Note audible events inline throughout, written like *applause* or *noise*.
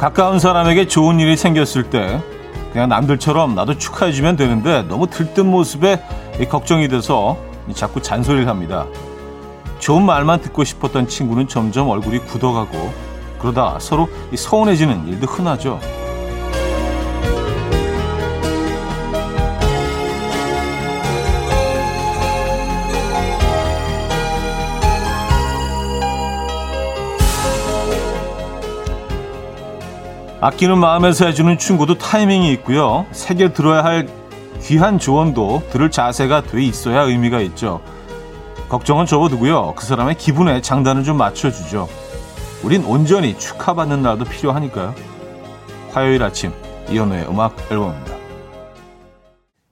가까운 사람에게 좋은 일이 생겼을 때 그냥 남들처럼 나도 축하해주면 되는데 너무 들뜬 모습에 걱정이 돼서 자꾸 잔소리를 합니다. 좋은 말만 듣고 싶었던 친구는 점점 얼굴이 굳어가고 그러다 서로 서운해지는 일도 흔하죠. 아끼는 마음에서 해주는 충고도 타이밍이 있고요. 새겨 들어야 할 귀한 조언도 들을 자세가 돼 있어야 의미가 있죠. 걱정은 접어두고요. 그 사람의 기분에 장단을 좀 맞춰주죠. 우린 온전히 축하받는 날도 필요하니까요. 화요일 아침 이현우의 음악 앨범입니다.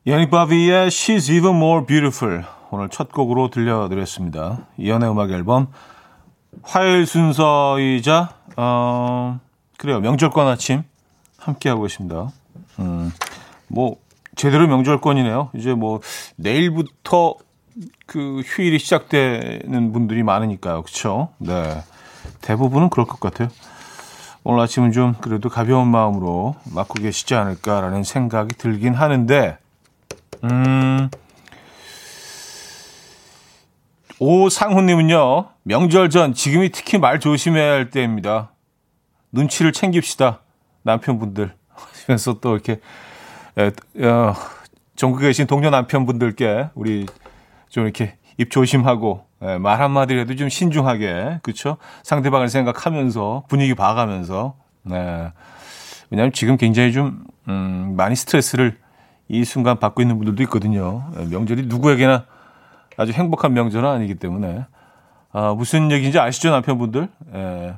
연니바비의 She's Even More Beautiful 오늘 첫 곡으로 들려드렸습니다. 이현우의 음악 앨범 화요일 순서이자 어, 그래요. 명절권 아침 함께하고 계십니다. 음, 뭐, 제대로 명절권이네요. 이제 뭐, 내일부터 그 휴일이 시작되는 분들이 많으니까요. 그쵸? 네. 대부분은 그럴 것 같아요. 오늘 아침은 좀 그래도 가벼운 마음으로 맞고 계시지 않을까라는 생각이 들긴 하는데, 음, 오상훈님은요, 명절 전 지금이 특히 말 조심해야 할 때입니다. 눈치를 챙깁시다. 남편분들. 하면서 또 이렇게, 에, 어, 전국에 계신 동료 남편분들께 우리 좀 이렇게 입 조심하고 예, 말 한마디라도 좀 신중하게 그렇죠 상대방을 생각하면서 분위기 봐가면서 네. 왜냐하면 지금 굉장히 좀 음, 많이 스트레스를 이 순간 받고 있는 분들도 있거든요 예, 명절이 누구에게나 아주 행복한 명절은 아니기 때문에 아, 무슨 얘기인지 아시죠 남편분들 예.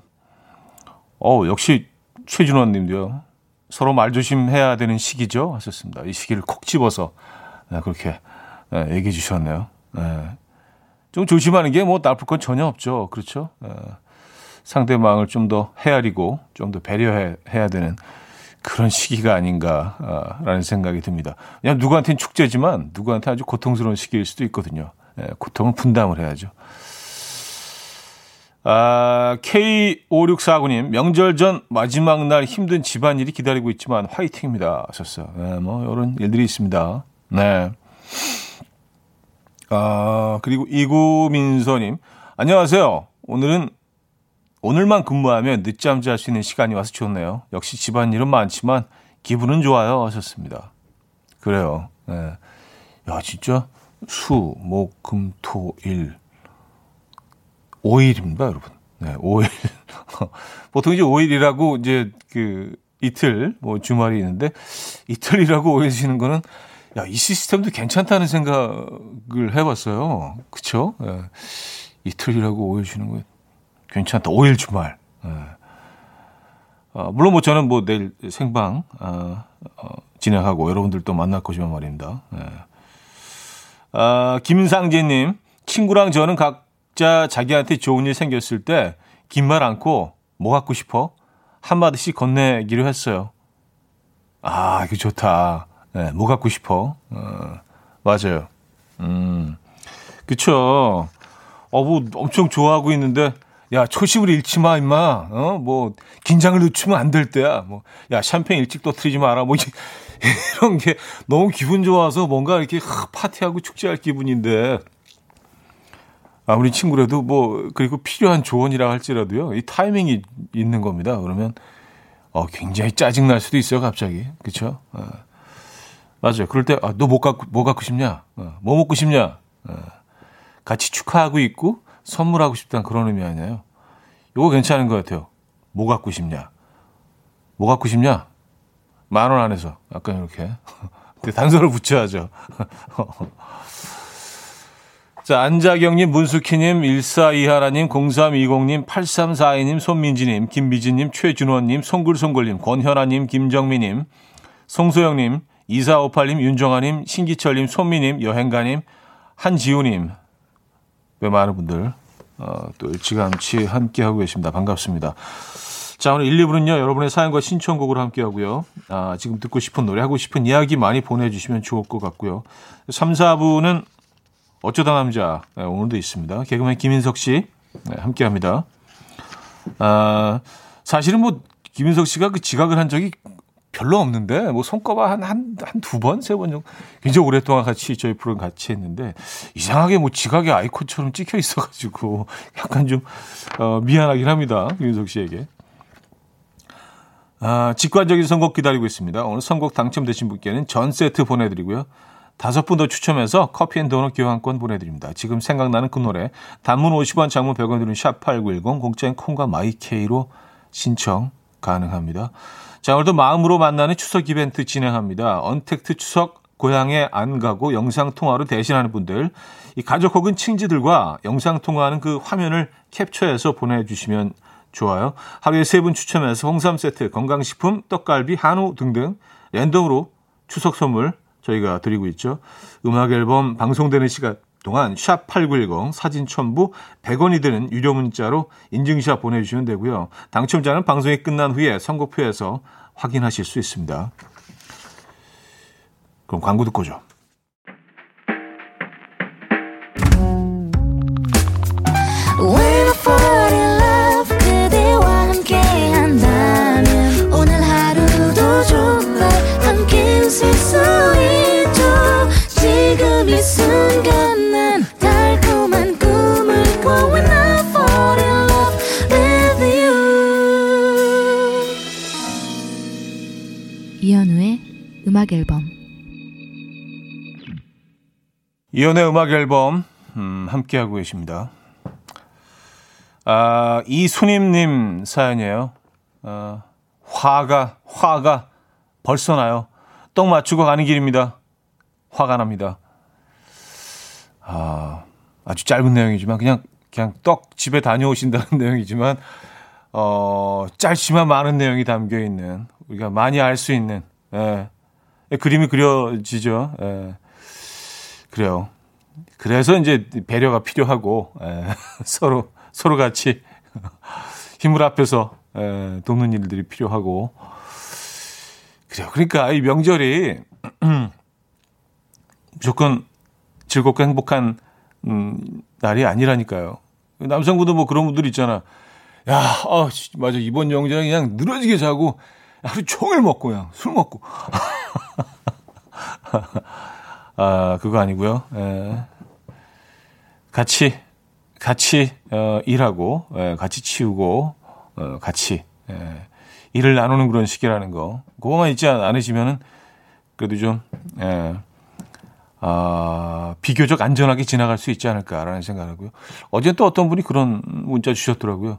어, 역시 최준원 님도요. 서로 말 조심해야 되는 시기죠. 하셨습니다. 이 시기를 콕 집어서 네, 그렇게 네, 얘기해 주셨네요. 네. 좀 조심하는 게 뭐 나쁠 건 전혀 없죠. 그렇죠? 네. 상대방을 좀 더 헤아리고 좀 더 배려해야 되는 그런 시기가 아닌가라는 생각이 듭니다. 그냥 누구한테는 축제지만 누구한테 아주 고통스러운 시기일 수도 있거든요. 네, 고통은 분담을 해야죠. 아, K5649님, 명절 전 마지막 날 힘든 집안일이 기다리고 있지만 화이팅입니다. 하셨어요. 네, 뭐, 이런 일들이 있습니다. 네. 아, 그리고 이구민서님, 안녕하세요. 오늘은, 오늘만 근무하면 늦잠 잘 수 있는 시간이 와서 좋네요. 역시 집안일은 많지만 기분은 좋아요. 하셨습니다. 그래요. 네. 야, 진짜 수, 목, 금, 토, 일. 5일입니다, 여러분. 네, 5일. *laughs* 보통 이제 5일이라고 이제 그 이틀, 뭐 주말이 있는데 이틀이라고 5일 쉬는 거는 야, 이 시스템도 괜찮다는 생각을 해봤어요. 그쵸? 네. 이틀이라고 5일 쉬는 거 괜찮다. 5일 주말. 네. 아, 물론 뭐 저는 뭐 내일 생방 아, 어, 진행하고 여러분들도 만날 거지만 말입니다. 네. 아, 김상재님, 친구랑 저는 각 각자 자기한테 좋은 일 생겼을 때 긴 말 않고 뭐 갖고 싶어? 한마디씩 건네기로 했어요. 아, 이거 좋다. 네, 뭐 갖고 싶어? 어, 맞아요. 음, 그쵸. 어, 뭐 엄청 좋아하고 있는데, 야, 초심을 잃지 마, 임마. 어, 뭐, 긴장을 늦추면 안 될 때야. 뭐, 야, 샴페인 일찍 떠트리지 마라. 뭐, *laughs* 이런 게 너무 기분 좋아서 뭔가 이렇게 파티하고 축제할 기분인데, 아무리 친구라도 뭐 그리고 필요한 조언이라 할지라도요 이 타이밍이 있는 겁니다. 그러면 어 굉장히 짜증 날 수도 있어요 갑자기 그렇죠? 어. 맞아요. 그럴 때 너뭐 아, 갖고 뭐 갖고 싶냐? 어, 뭐 먹고 싶냐? 어. 같이 축하하고 있고 선물하고 싶다는 그런 의미 아니에요. 요거 괜찮은 것 같아요. 뭐 갖고 싶냐? 뭐 갖고 싶냐? 만 원 안에서 약간 이렇게 *laughs* 단서를 붙여야죠. *laughs* 자, 안자경님, 문수키님, 1421님, 0320님, 8342님, 손민지님, 김미진님, 최준원님, 송글송글님, 권현아님, 김정미님, 송소영님, 2458님, 윤정아님, 신기철님, 손미님, 여행가님, 한지우님. 왜 많은 분들, 어, 또 일찌감치 함께하고 계십니다. 반갑습니다. 자, 오늘 1, 2부는요, 여러분의 사연과 신청곡으로 함께 하고요. 아, 지금 듣고 싶은 노래, 하고 싶은 이야기 많이 보내주시면 좋을 것 같고요. 3, 4부는 어쩌다 남자 네, 오늘도 있습니다. 개그맨 김인석 씨 네, 함께합니다. 아, 사실은 뭐 김인석 씨가 그 지각을 한 적이 별로 없는데 뭐 손꼽아 한한한두번 세 번 정도 굉장히 오랫동안 같이 저희 프로그램 같이 했는데 이상하게 뭐 지각의 아이콘처럼 찍혀 있어가지고 약간 좀 어, 미안하긴 합니다 김인석 씨에게. 아, 직관적인 선곡 기다리고 있습니다. 오늘 선곡 당첨되신 분께는 전 세트 보내드리고요. 다섯 분 더 추첨해서 커피 and 도넛 교환권 보내드립니다. 지금 생각나는 그 노래 단문 50원 장문 100원 드는 샵8910 공짜인 콩과 마이케이로 신청 가능합니다. 자 오늘도 마음으로 만나는 추석 이벤트 진행합니다. 언택트 추석 고향에 안 가고 영상통화로 대신하는 분들 이 가족 혹은 친지들과 영상통화하는 그 화면을 캡처해서 보내주시면 좋아요. 하루에 세 분 추첨해서 홍삼 세트, 건강식품, 떡갈비, 한우 등등 랜덤으로 추석 선물 저희가 드리고 있죠. 음악 앨범 방송되는 시간 동안 샵 8910 사진 첨부 100원이 드는 유료 문자로 인증샷 보내주시면 되고요. 당첨자는 방송이 끝난 후에 선곡표에서 확인하실 수 있습니다. 그럼 광고 듣고 죠 음악 앨범 이연의 음악 앨범 음, 함께하고 계십니다. 아, 이순임님 사연이에요. 아, 화가 화가 벌써 나요. 떡 맞추고 가는 길입니다. 화가 납니다. 아, 아주 짧은 내용이지만 그냥 그냥 떡 집에 다녀오신다는 *laughs* 내용이지만 어, 짧지만 많은 내용이 담겨 있는 우리가 많이 알 수 있는 예, 예, 그림이 그려지죠. 예. 그래요. 그래서 이제 배려가 필요하고 예. *laughs* 서로 서로 같이 *laughs* 힘을 합해서 예. 돕는 일들이 필요하고 그래요. 그러니까 이 명절이 *clears throat* 무조건 즐겁고 행복한 음, 날이 아니라니까요. 남성분도 뭐 그런 분들 있잖아. 야, 어, 맞아 이번 명절은 그냥 늘어지게 자고 하루 종일 먹고 그냥 술 먹고. *laughs* 아, 그거 아니고요. 예. 같이 같이 어, 일하고 예, 같이 치우고 어, 같이 예, 일을 나누는 그런 시기라는 거. 그거만 있지 않으시면은 그래도 좀 예, 아, 비교적 안전하게 지나갈 수 있지 않을까라는 생각하고요. 어제 또 어떤 분이 그런 문자 주셨더라고요.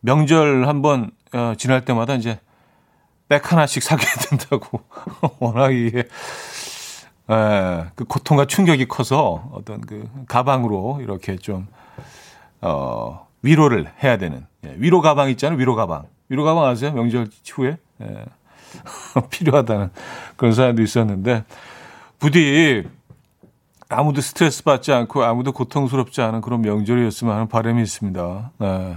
명절 한번 어, 지날 때마다 이제 백 하나씩 사게 *laughs* 된다고. *laughs* 워낙 이게, 에, 그 고통과 충격이 커서 어떤 그 가방으로 이렇게 좀, 어, 위로를 해야 되는. 예, 위로 가방 있잖아요. 위로 가방. 위로 가방 아세요? 명절 후에? 예. *laughs* 필요하다는 그런 사연도 있었는데, 부디 아무도 스트레스 받지 않고 아무도 고통스럽지 않은 그런 명절이었으면 하는 바람이 있습니다. 네.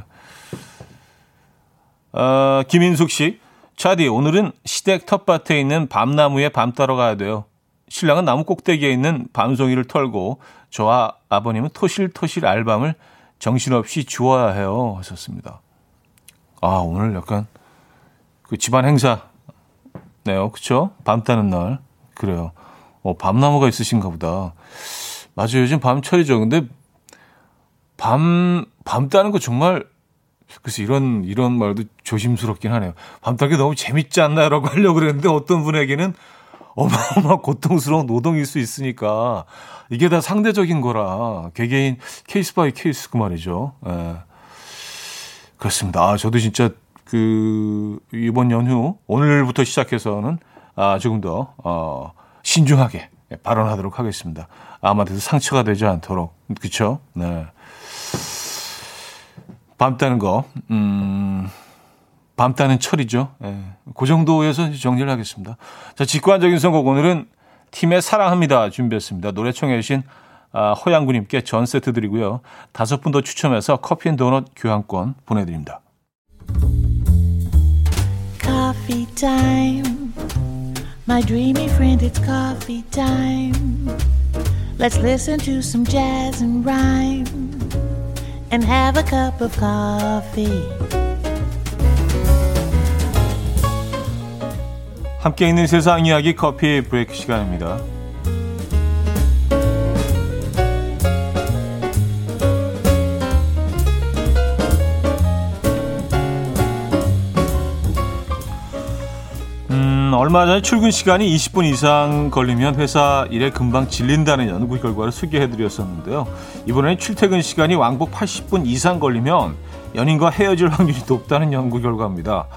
어, 김인숙 씨. 차디, 오늘은 시댁 텃밭에 있는 밤나무에 밤 따러 가야 돼요. 신랑은 나무 꼭대기에 있는 밤송이를 털고 저와 아버님은 토실토실 알밤을 정신없이 주워야 해요. 하셨습니다. 아, 오늘 약간 그 집안 행사. 네요. 그쵸? 밤 따는 날. 그래요. 어, 밤나무가 있으신가 보다. 맞아요. 요즘 밤철이죠. 근데 밤, 밤 따는 거 정말 그래서 이런 이런 말도 조심스럽긴 하네요. 밤따기 너무 재밌지 않나요 라고 하려고 그랬는데 어떤 분에게는 어마어마 고통스러운 노동일 수 있으니까 이게 다 상대적인 거라 개개인 case by case 그 말이죠. 예. 그렇습니다. 아, 저도 진짜 그 이번 연휴 오늘부터 시작해서는 아, 조금 더 어, 신중하게 발언하도록 하겠습니다. 아마도 상처가 되지 않도록 그렇죠. 네. 밤 따는 거, 음, 밤 따는 철이죠. 예. 그 정도에서 정리를 하겠습니다. 자, 직관적인 선곡 오늘은 팀의 사랑합니다 준비했습니다. 노래 청해주신 아, 허양구님께 전 세트 드리고요. 다섯 분 더 추첨해서 커피 앤 도넛 교환권 보내드립니다. Coffee. My dreamy friend, it's coffee time. Let's listen to some jazz and rhyme. and have a cup of coffee. 함께 있는 세상 이야기 커피 브레이크 시간입니다. 음, 얼마 전에 출근 시간이 20분 이상 걸리면 회사 일에 금방 질린다는 연구 결과를 소개해드렸었는데요. 이번에는 출퇴근 시간이 왕복 80분 이상 걸리면 연인과 헤어질 확률이 높다는 연구 결과입니다.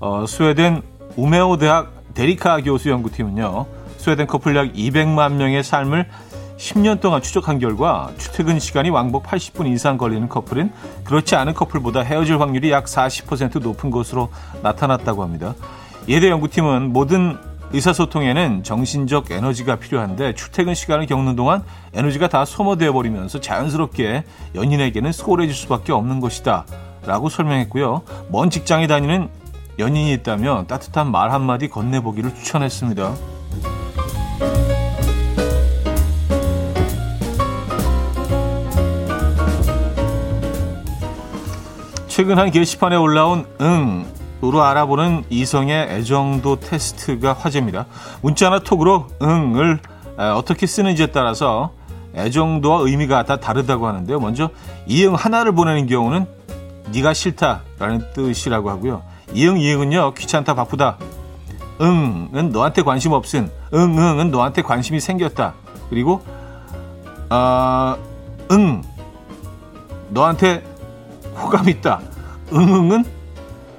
어, 스웨덴 우메오 대학 데리카 교수 연구팀은요. 스웨덴 커플 약 200만 명의 삶을 10년 동안 추적한 결과 출퇴근 시간이 왕복 80분 이상 걸리는 커플은 그렇지 않은 커플보다 헤어질 확률이 약 40% 높은 것으로 나타났다고 합니다. 예대 연구팀은 모든 의사소통에는 정신적 에너지가 필요한데 출퇴근 시간을 겪는 동안 에너지가 다 소모되어 버리면서 자연스럽게 연인에게는 소홀해질 수밖에 없는 것이다. 라고 설명했고요. 먼 직장에 다니는 연인이 있다면 따뜻한 말 한마디 건네보기를 추천했습니다. 최근 한 게시판에 올라온 응으로 알아보는 이성의 애정도 테스트가 화제입니다. 문자나 톡으로 응을 어떻게 쓰는지에 따라서 애정도와 의미가 다 다르다고 하는데요. 먼저 이응 하나를 보내는 경우는 네가 싫다라는 뜻이라고 하고요. 이응 이응은요 귀찮다 바쁘다. 응은 너한테 관심 없음. 응응은 너한테 관심이 생겼다. 그리고 아응. 너한테 호감 있다. 응응은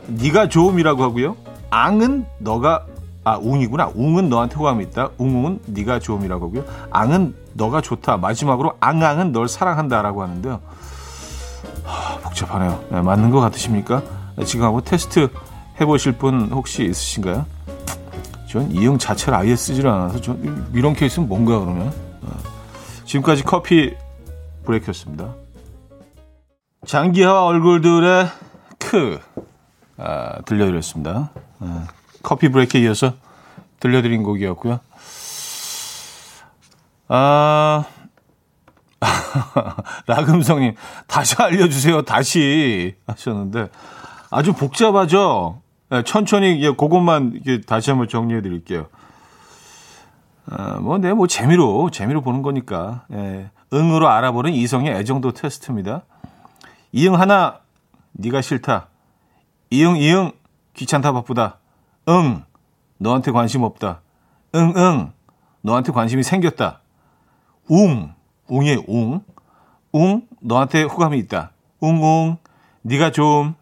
네가 좋음이라고 하고요. 앙은 너가 아 웅이구나. 웅은 너한테 호감 있다. 웅웅은 네가 좋음이라고 하고요. 앙은 너가 좋다. 마지막으로 앙앙은 널 사랑한다라고 하는데요. 하, 복잡하네요. 네, 맞는 것 같으십니까? 지금 한번 테스트 해보실 분 혹시 있으신가요? 전 이용 자체를 아예 쓰질 않아서 전 이런 케이스는 뭔가 그러면 어. 지금까지 커피 브레이크였습니다. 장기하 얼굴들의 크 아, 들려드렸습니다. 아, 커피 브레이크에 이어서 들려드린 곡이었고요. 아 *laughs* 라금성님 다시 알려주세요. 다시 하셨는데 아주 복잡하죠. 네, 천천히 예, 그것만 이렇게 다시 한번 정리해 드릴게요. 아, 뭐, 네, 뭐 재미로 재미로 보는 거니까. 예, 응으로 알아보는 이성의 애정도 테스트입니다. 이응 하나 네가 싫다. 이응 이응 귀찮다 바쁘다. 응 너한테 관심 없다. 응 응 너한테 관심이 생겼다. 웅 웅의 웅. 웅 너한테 호감이 있다. 웅웅 네가 좀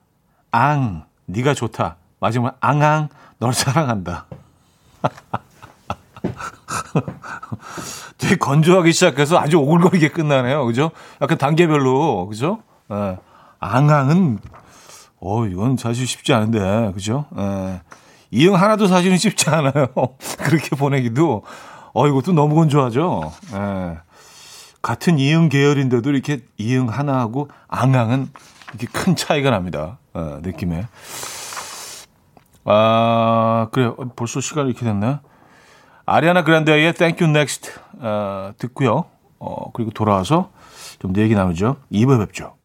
앙, 네가 좋다. 마지막 앙앙, 널 사랑한다. *laughs* 되게 건조하기 시작해서 아주 오글거리게 끝나네요. 그죠? 약간 단계별로, 그죠? 예. 앙앙은, 어, 이건 사실 쉽지 않은데, 그죠? 예. 이응 하나도 사실은 쉽지 않아요. *laughs* 그렇게 보내기도, 어, 이것도 너무 건조하죠? 예. 같은 이응 계열인데도 이렇게 이응 하나하고 앙앙은 이렇게 큰 차이가 납니다. 어, 느낌에. 아, 그래요. 벌써 시간이 이렇게 됐나요? 아리아나 그란데의 Thank You Next 어, 듣고요. 어, 그리고 돌아와서 좀내 얘기 나누죠. 2부에 뵙죠.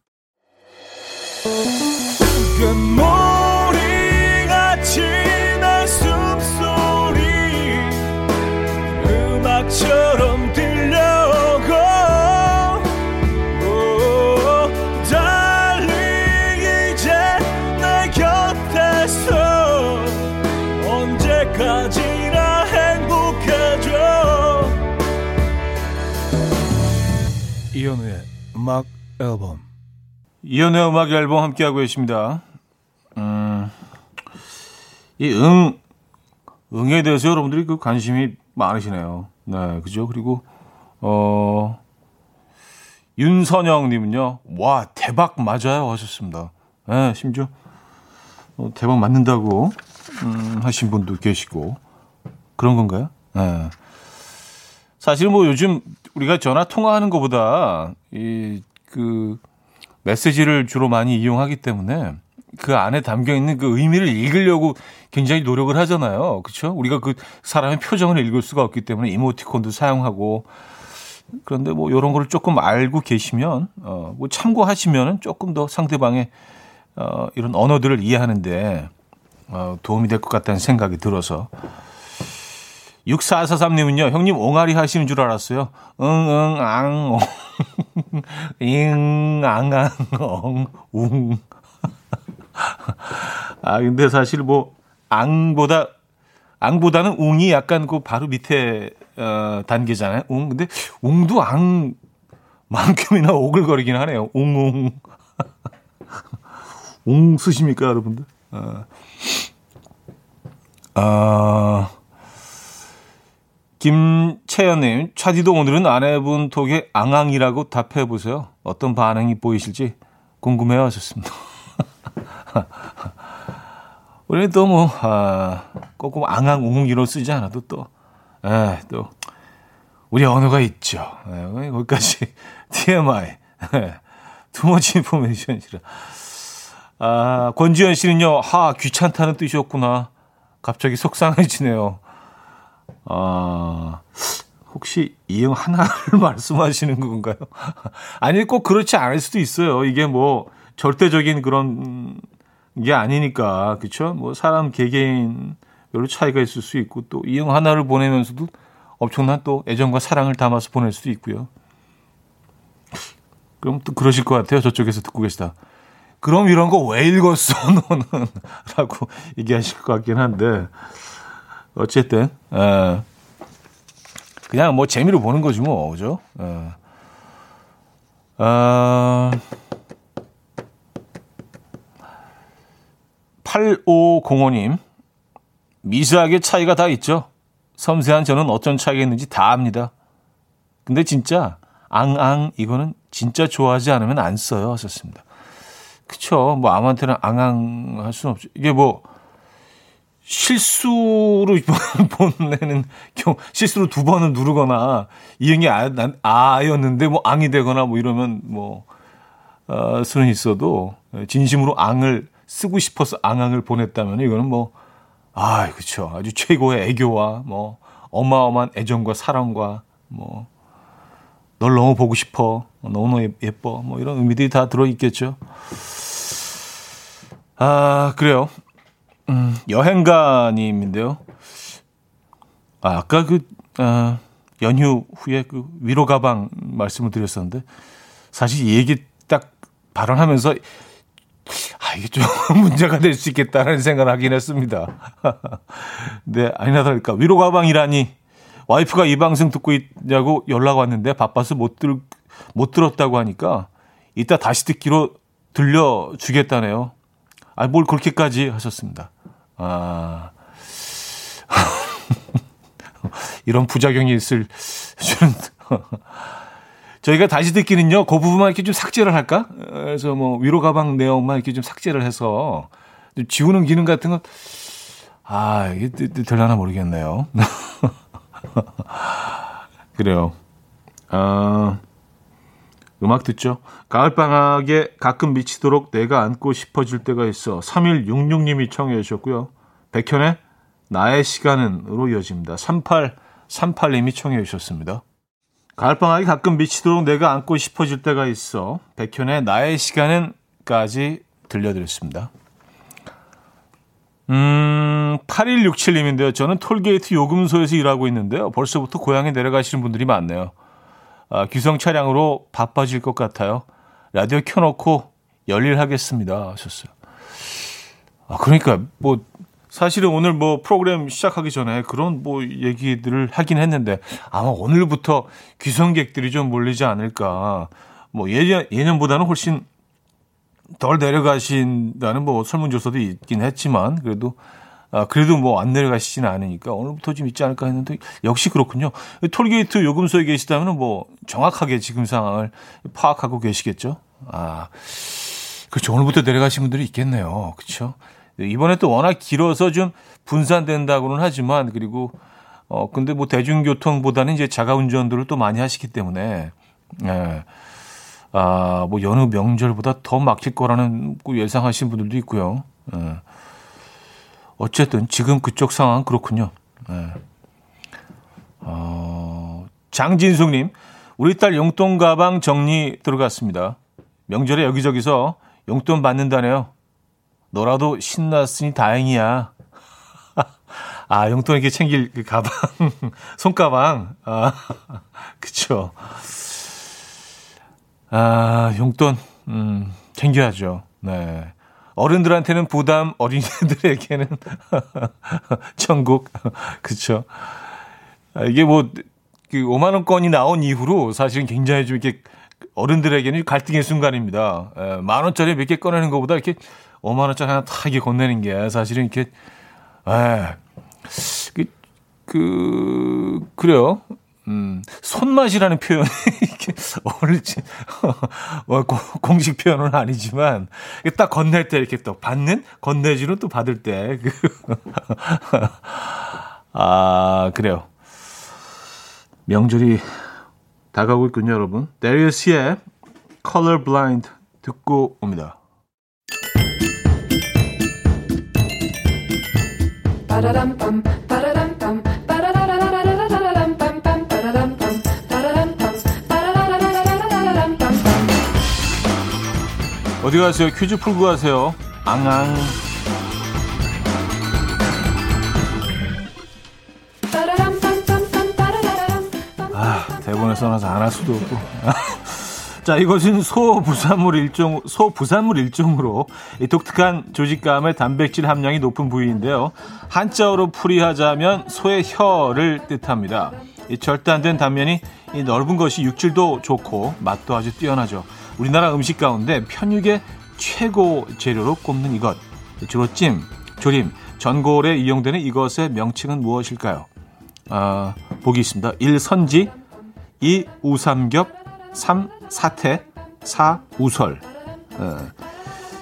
음악 앨범 이현우의 음악 앨범 함께하고 계십니다. 음, 이 응, 응에 대해서 여러분들이 그 관심이 많으시네요. 네, 그죠? 그리고, 어, 윤선영님은요, 와, 대박 맞아요. 하셨습니다. 네, 심지어, 어, 대박 맞는다고, 음, 하신 분도 계시고, 그런 건가요? 네. 사실 뭐 요즘 우리가 전화 통화하는 것보다 이 그 메시지를 주로 많이 이용하기 때문에 그 안에 담겨 있는 그 의미를 읽으려고 굉장히 노력을 하잖아요. 그렇죠? 우리가 그 사람의 표정을 읽을 수가 없기 때문에 이모티콘도 사용하고 그런데 뭐 이런 거를 조금 알고 계시면 어뭐 참고하시면은 조금 더 상대방의 어 이런 언어들을 이해하는데 어, 도움이 될 것 같다는 생각이 들어서 6443님은요, 형님 옹알이 하시는 줄 알았어요. 응, 응, 앙, 옹. *laughs* 잉, 앙, 앙, 엉, 웅. *laughs* 아, 근데 사실 뭐, 앙보다, 앙보다는 웅이 약간 그 바로 밑에, 어, 단계잖아요. 웅. 근데 웅도 앙, 만큼이나 오글거리긴 하네요. 웅, 웅. *laughs* 웅 쓰십니까, 여러분들? 어. 아, 김채연님, 차디도 오늘은 아내분 톡에 앙앙이라고 답해보세요. 어떤 반응이 보이실지 궁금해요 하셨습니다. *laughs* 우리는 또 뭐, 아, 꼭 앙앙웅이로 쓰지 않아도 또, 에, 또, 우리 언어가 있죠. 에, 거기까지 TMI. 투머치 인포메이션이라. 아, 권지현 씨는요, 하, 귀찮다는 뜻이었구나. 갑자기 속상해지네요. 아, 혹시 이응 하나를 *laughs* 말씀하시는 건가요? 아니, 꼭 그렇지 않을 수도 있어요. 이게 뭐, 절대적인 그런 게 아니니까. 그쵸? 뭐, 사람 개개인 여러 차이가 있을 수 있고, 또 이응 하나를 보내면서도 엄청난 또 애정과 사랑을 담아서 보낼 수도 있고요. 그럼 또 그러실 것 같아요. 저쪽에서 듣고 계시다. 그럼 이런 거 왜 읽었어, *laughs* 너는? 라고 얘기하실 것 같긴 한데. 어쨌든, 에, 그냥 뭐 재미로 보는 거지 뭐, 그죠? 에. 아, 8505님, 미세하게 차이가 다 있죠? 섬세한 저는 어떤 차이가 있는지 다 압니다. 근데 진짜, 앙앙, 이거는 진짜 좋아하지 않으면 안 써요. 하셨습니다. 그쵸. 뭐, 아무한테는 앙앙 할 수는 없죠. 이게 뭐, 실수로 *laughs* 보내는 경우, 실수로 두 번은 누르거나, 이응이 아, 난, 아였는데 뭐, 앙이 되거나 뭐 이러면 뭐, 어, 수는 있어도, 진심으로 앙을 쓰고 싶어서 앙앙을 보냈다면, 이거는 뭐, 아, 그쵸. 아주 최고의 애교와, 뭐, 어마어마한 애정과 사랑과, 뭐, 널 너무 보고 싶어. 너무 예뻐. 뭐 이런 의미들이 다 들어있겠죠. 아, 그래요. 음, 여행가님인데요. 아, 아까 그, 아, 연휴 후에 그 위로 가방 말씀을 드렸었는데, 사실 이 얘기 딱 발언하면서, 아, 이게 좀 *laughs* 문제가 될 수 있겠다는 생각을 하긴 했습니다. *laughs* 네, 아니나 다를까. 위로 가방이라니, 와이프가 이 방송 듣고 있냐고 연락 왔는데 바빠서 못 들, 못 들었다고 하니까 이따 다시 듣기로 들려주겠다네요. 아, 뭘 그렇게까지 하셨습니다. 아. *laughs* 이런 부작용이 있을 줄은. *laughs* 저희가 다시 듣기는요, 그 부분만 이렇게 좀 삭제를 할까? 그래서 뭐, 위로 가방 내용만 이렇게 좀 삭제를 해서, 좀 지우는 기능 같은 건, 아, 이게 될려나 모르겠네요. *laughs* 그래요. 아, 음악 듣죠? 가을방학에 가끔 미치도록 내가 안고 싶어질 때가 있어. 3166님이 청해 주셨고요. 백현의 나의 시간은으로 이어집니다. 3838님이 청해 주셨습니다. 가을방학에 가끔 미치도록 내가 안고 싶어질 때가 있어. 백현의 나의 시간은까지 들려드렸습니다. 음, 8167님인데요. 저는 톨게이트 요금소에서 일하고 있는데요. 벌써부터 고향에 내려가시는 분들이 많네요. 아, 귀성 차량으로 바빠질 것 같아요. 라디오 켜놓고 열일하겠습니다. 하셨어요. 아, 그러니까 뭐 사실은 오늘 뭐 프로그램 시작하기 전에 그런 뭐 얘기들을 하긴 했는데 아마 오늘부터 귀성객들이 좀 몰리지 않을까. 뭐 예년 예년보다는 훨씬 덜 내려가신다는 뭐 설문조사도 있긴 했지만 그래도 아, 그래도 뭐 안 내려가시지는 않으니까 오늘부터 좀 있지 않을까 했는데 역시 그렇군요. 톨게이트 요금소에 계시다면 뭐 정확하게 지금 상황을 파악하고 계시겠죠. 아, 그렇죠. 오늘부터 내려가신 분들이 있겠네요. 그렇죠. 이번에 또 워낙 길어서 좀 분산된다고는 하지만 그리고 어 근데 뭐 대중교통보다는 이제 자가 운전들을 또 많이 하시기 때문에 예. 아, 뭐 연휴 명절보다 더 막힐 거라는 예상하신 분들도 있고요. 예. 어쨌든 지금 그쪽 상황 그렇군요. 예. 어, 장진숙님, 우리 딸 용돈 가방 정리 들어갔습니다. 명절에 여기저기서 용돈 받는다네요. 너라도 신났으니 다행이야. *laughs* 아, 용돈 이렇게 챙길 그 가방, *laughs* 손가방. 아, *laughs* 그쵸. 아, 용돈, 음, 챙겨야죠. 네. 어른들한테는 부담, 어린이들에게는 *laughs* 천국. 그쵸. 아, 이게 뭐, 그 5만원권이 나온 이후로 사실은 굉장히 좀 이렇게 어른들에게는 갈등의 순간입니다. 에, 만 원짜리 몇 개 꺼내는 것보다 이렇게 5만 원짜리 하나 탁 이렇게 건네는 게 사실은 이렇게, 에, 그, 그, 그래요. 음, 손맛이라는 표현이 *laughs* 이렇게 어울리지, *laughs* 뭐, 공식 표현은 아니지만, 딱 건넬 때 이렇게 또 받는? 건네주는 또 받을 때, 그, *laughs* 아, 그래요. 명절이 다가오고 있군요, 여러분. 데리어스의 Color Blind 듣고 옵니다. 어디 가세요? 퀴즈 풀고 가세요. 앙앙. 아, 대본에 써놔서 안 할 수도 없고. *laughs* 자, 이것은 소 부산물 일종, 소 부산물 일종으로 이 독특한 조직감의 단백질 함량이 높은 부위인데요. 한자어로 풀이하자면 소의 혀를 뜻합니다. 이 절단된 단면이 이 넓은 것이 육질도 좋고 맛도 아주 뛰어나죠. 우리나라 음식 가운데 편육의 최고 재료로 꼽는 이것. 주로 찜, 조림, 전골에 이용되는 이것의 명칭은 무엇일까요? 아, 보기 있습니다. 1. 선지 2. 우삼겹 3. 사태 4. 우설 예.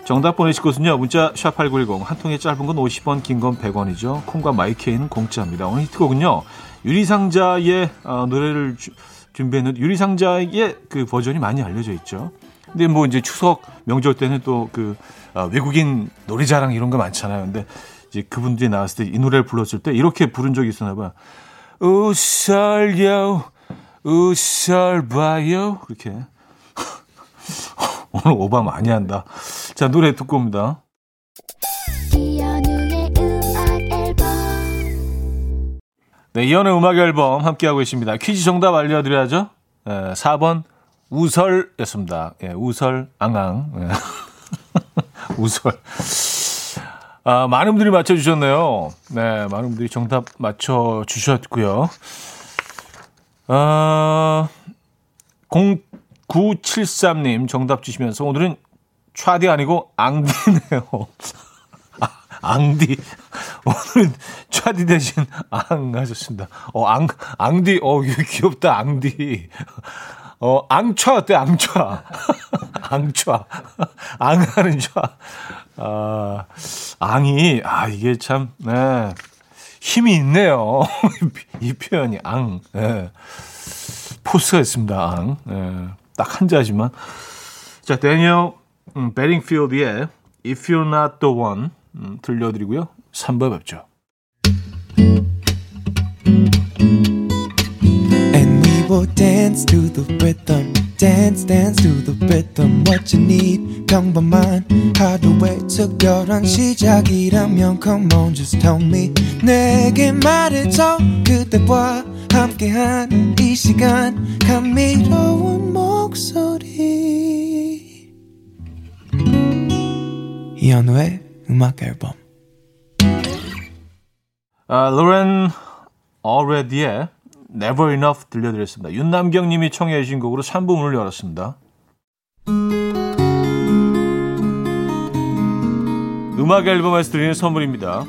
정답 보내실 곳은요. 문자 샵8910 한 통에 짧은 건 50원 긴 건 100원이죠. 콩과 마이케이는 공짜입니다. 오늘 히트곡은요. 유리상자의 어, 노래를 주, 준비했는 유리상자의 그 버전이 많이 알려져 있죠. 근데 뭐 이제 추석 명절 때는 또그 어, 외국인 노래자랑 이런 거 많잖아요. 근데 이제 그분들이 나왔을 때 이 노래를 불렀을 때 이렇게 부른 적이 있었나 봐. 웃설요, 웃설봐요. 그렇게. *laughs* 오늘 오바 많이 한다. 자, 노래 듣고 옵니다. 네, 이연의 음악 앨범 함께하고 있습니다. 퀴즈 정답 알려드려야죠. 네, 4번 우설이었습니다. 예, 우설, 앙앙. 예. *laughs* 우설. 아, 많은 분들이 맞춰주셨네요. 네, 많은 분들이 정답 맞춰주셨고요. 아, 0973님 정답 주시면서 오늘은 차디 아니고 앙디네요. 아, 앙디. 오늘은 차디 대신 앙 하셨습니다. 어, 앙, 앙디. 어, 귀엽다, 앙디. 어, 앙차 어때, 앙차. 앙차. 앙하는 차. 아, 앙이, 아, 이게 참, 네. 힘이 있네요. *laughs* 이 표현이, 앙. 네. 포스가 있습니다, 앙. 네. 딱 한 자지만. 자, 데니얼 음, 베링필드의 If You're Not The One 음, 들려드리고요. 3번 뵙죠. will dance to the rhythm. Dance, dance to the rhythm. What you need, 평범한 하루의 특별한 시작이라면 Come on, just tell me. 내게 말해줘. 그대와 함께한 이 시간. 감미로운 목소리. 이현우의 음악 앨범. 아, 로렌 어레디의 Never Enough 들려드렸습니다. 윤남경 님이 청해 주신 곡으로 3부 문을 열었습니다. 음악 앨범에서 드리는 선물입니다.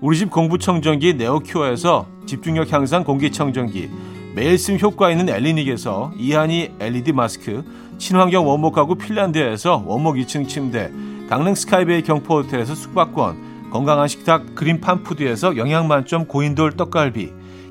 우리 집 공부청정기 네오큐어에서 집중력 향상 공기청정기 매일 쓴 효과 있는 엘리닉에서 이하니 LED 마스크 친환경 원목 가구 핀란드에서 원목 2층 침대 강릉 스카이베이 경포호텔에서 숙박권 건강한 식탁 그린 팜푸드에서 영양만점 고인돌 떡갈비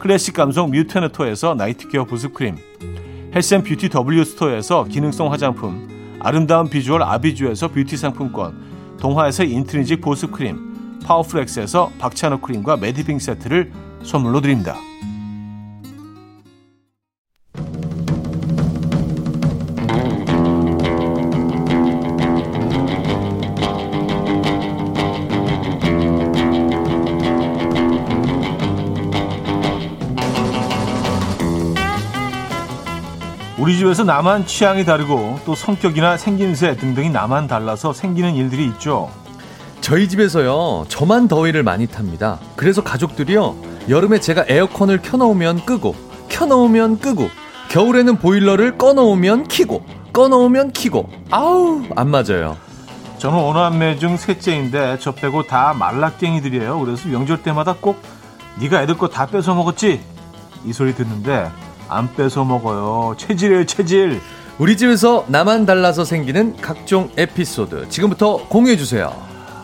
클래식 감성 뮤테너토에서 night care 보습크림 health and beauty W스토어에서 기능성 화장품 아름다운 비주얼 아비주에서 뷰티 상품권 동화에서 인트리직 보습크림 파워프렉스에서 박찬호 크림과 매디핑 세트를 선물로 드립니다. 우리 집에서 나만 취향이 다르고 또 성격이나 생김새 등등이 나만 달라서 생기는 일들이 있죠. 저희 집에서요, 저만 더위를 많이 탑니다. 그래서 가족들이요, 여름에 제가 에어컨을 켜놓으면 끄고, 켜놓으면 끄고, 겨울에는 보일러를 꺼놓으면 키고, 꺼놓으면 키고, 아우, 안 맞아요. 저는 오남매 중 셋째인데 저 빼고 다 말라깽이들이에요. 그래서 명절 때마다 꼭 네가 애들 거 다 뺏어 먹었지? 이 소리 듣는데 안 뺏어 먹어요. 체질이에요, 체질. 우리 집에서 나만 달라서 생기는 각종 에피소드 지금부터 공유해 주세요.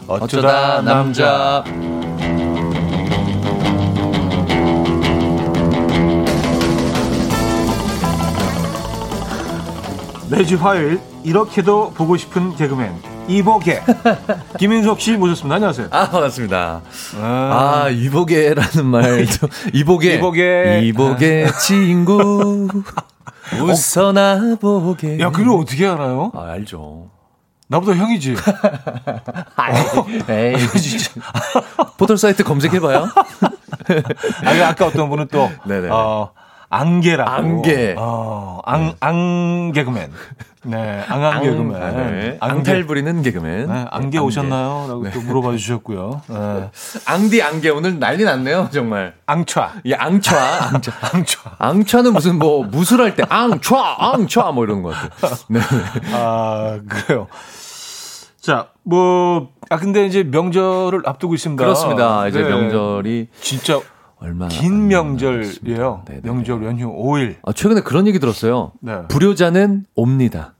어쩌다, 남자. 매주 화요일 이렇게도 보고 싶은 개그맨 이보계 *laughs* 김인석 씨 모셨습니다. 안녕하세요. 아 반갑습니다. 아, 아 이보계라는 말도 이보계 이보계 이보계 친구 *laughs* 웃어나 보게. 야 그걸 어떻게 알아요? 아 알죠. 나보다 형이지. *laughs* 에이, 어. 진짜. 포털 사이트 검색해봐요. 아니, 아까 어떤 분은 또, 네네. 어, 안개라고. 안개. 어, 앙, 앙 개그맨. 네, 앙앙 개그맨. 아, 네. 앙탈 부리는 개그맨. 네, 안개 오셨나요? 라고 네. 또 물어봐 주셨고요. 네. 앙디 앙개 오늘 난리 났네요, 정말. 앙차. 예, 앙차. 앙차. 앙차. 앙차는 무슨 뭐 무술할 때 앙차, 앙차 뭐 이런 것 같아요. 네. 아, 그래요. 자, 뭐, 아, 근데 이제 명절을 앞두고 있습니다. 그렇습니다. 이제 네. 명절이 진짜 얼마 긴 명절이에요. 명절 연휴 5일. 아, 최근에 그런 얘기 들었어요. 네. 불효자는 옵니다.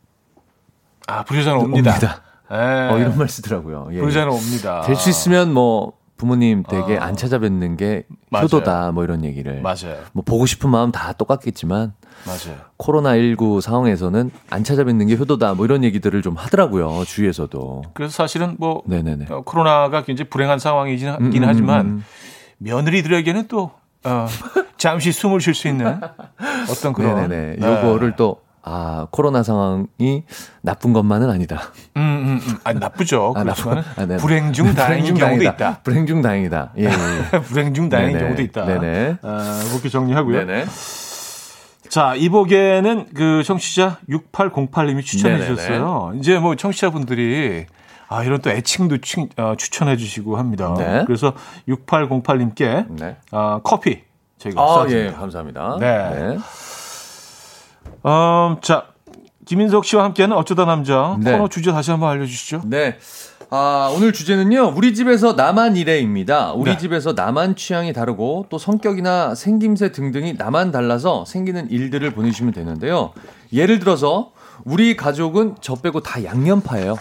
아, 불효자는 옵니다. 옵니다. 예. 어, 이런 말 쓰더라고요. 예, 불효자는 옵니다. 될 수 있으면 뭐 부모님 댁에 아. 안 찾아뵙는 게 맞아요. 효도다 뭐 이런 얘기를. 맞아요. 뭐 보고 싶은 마음 다 똑같겠지만 맞아요. 코로나 19 상황에서는 안 찾아뵙는 게 효도다 뭐 이런 얘기들을 좀 하더라고요. 주위에서도. 그래서 사실은 뭐 네네네. 어, 코로나가 굉장히 불행한 상황이긴 음, 음, 하지만 음. 며느리들에게는 또 어, 잠시 숨을 쉴 수 있는 어떤 그런 *laughs* 네네네. 네. 요거를 또 아, 코로나 상황이 나쁜 것만은 아니다. 음, 음, 음. 아니 나쁘죠. 아, 나쁜- 아, 네네. 불행 중 다행인 불행 중 경우도 다행이다. 있다. 불행 중 다행이다. 예, 예. 예. *laughs* 불행 중 다행인 네네. 경우도 있다. 네네. 아, 그렇게 정리하고요. 네네. 자, 이복에는 그 청취자 6808님이 추천해 네네네. 주셨어요. 이제 뭐 청취자분들이 아, 이런 또 애칭도 추, 어, 추천해 주시고 합니다. 네. 그래서 6808님께 네. 아, 커피 저희가 아. 예, 감사합니다. 네. 음, 자, 김인석 씨와 함께하는 어쩌다 남자 네. 코너 주제 다시 한번 알려주시죠. 네. 아, 오늘 주제는요, 우리 집에서 나만 이래입니다. 우리 네. 집에서 나만 취향이 다르고 또 성격이나 생김새 등등이 나만 달라서 생기는 일들을 보내주시면 되는데요. 예를 들어서, 우리 가족은 저 빼고 다 양념파예요.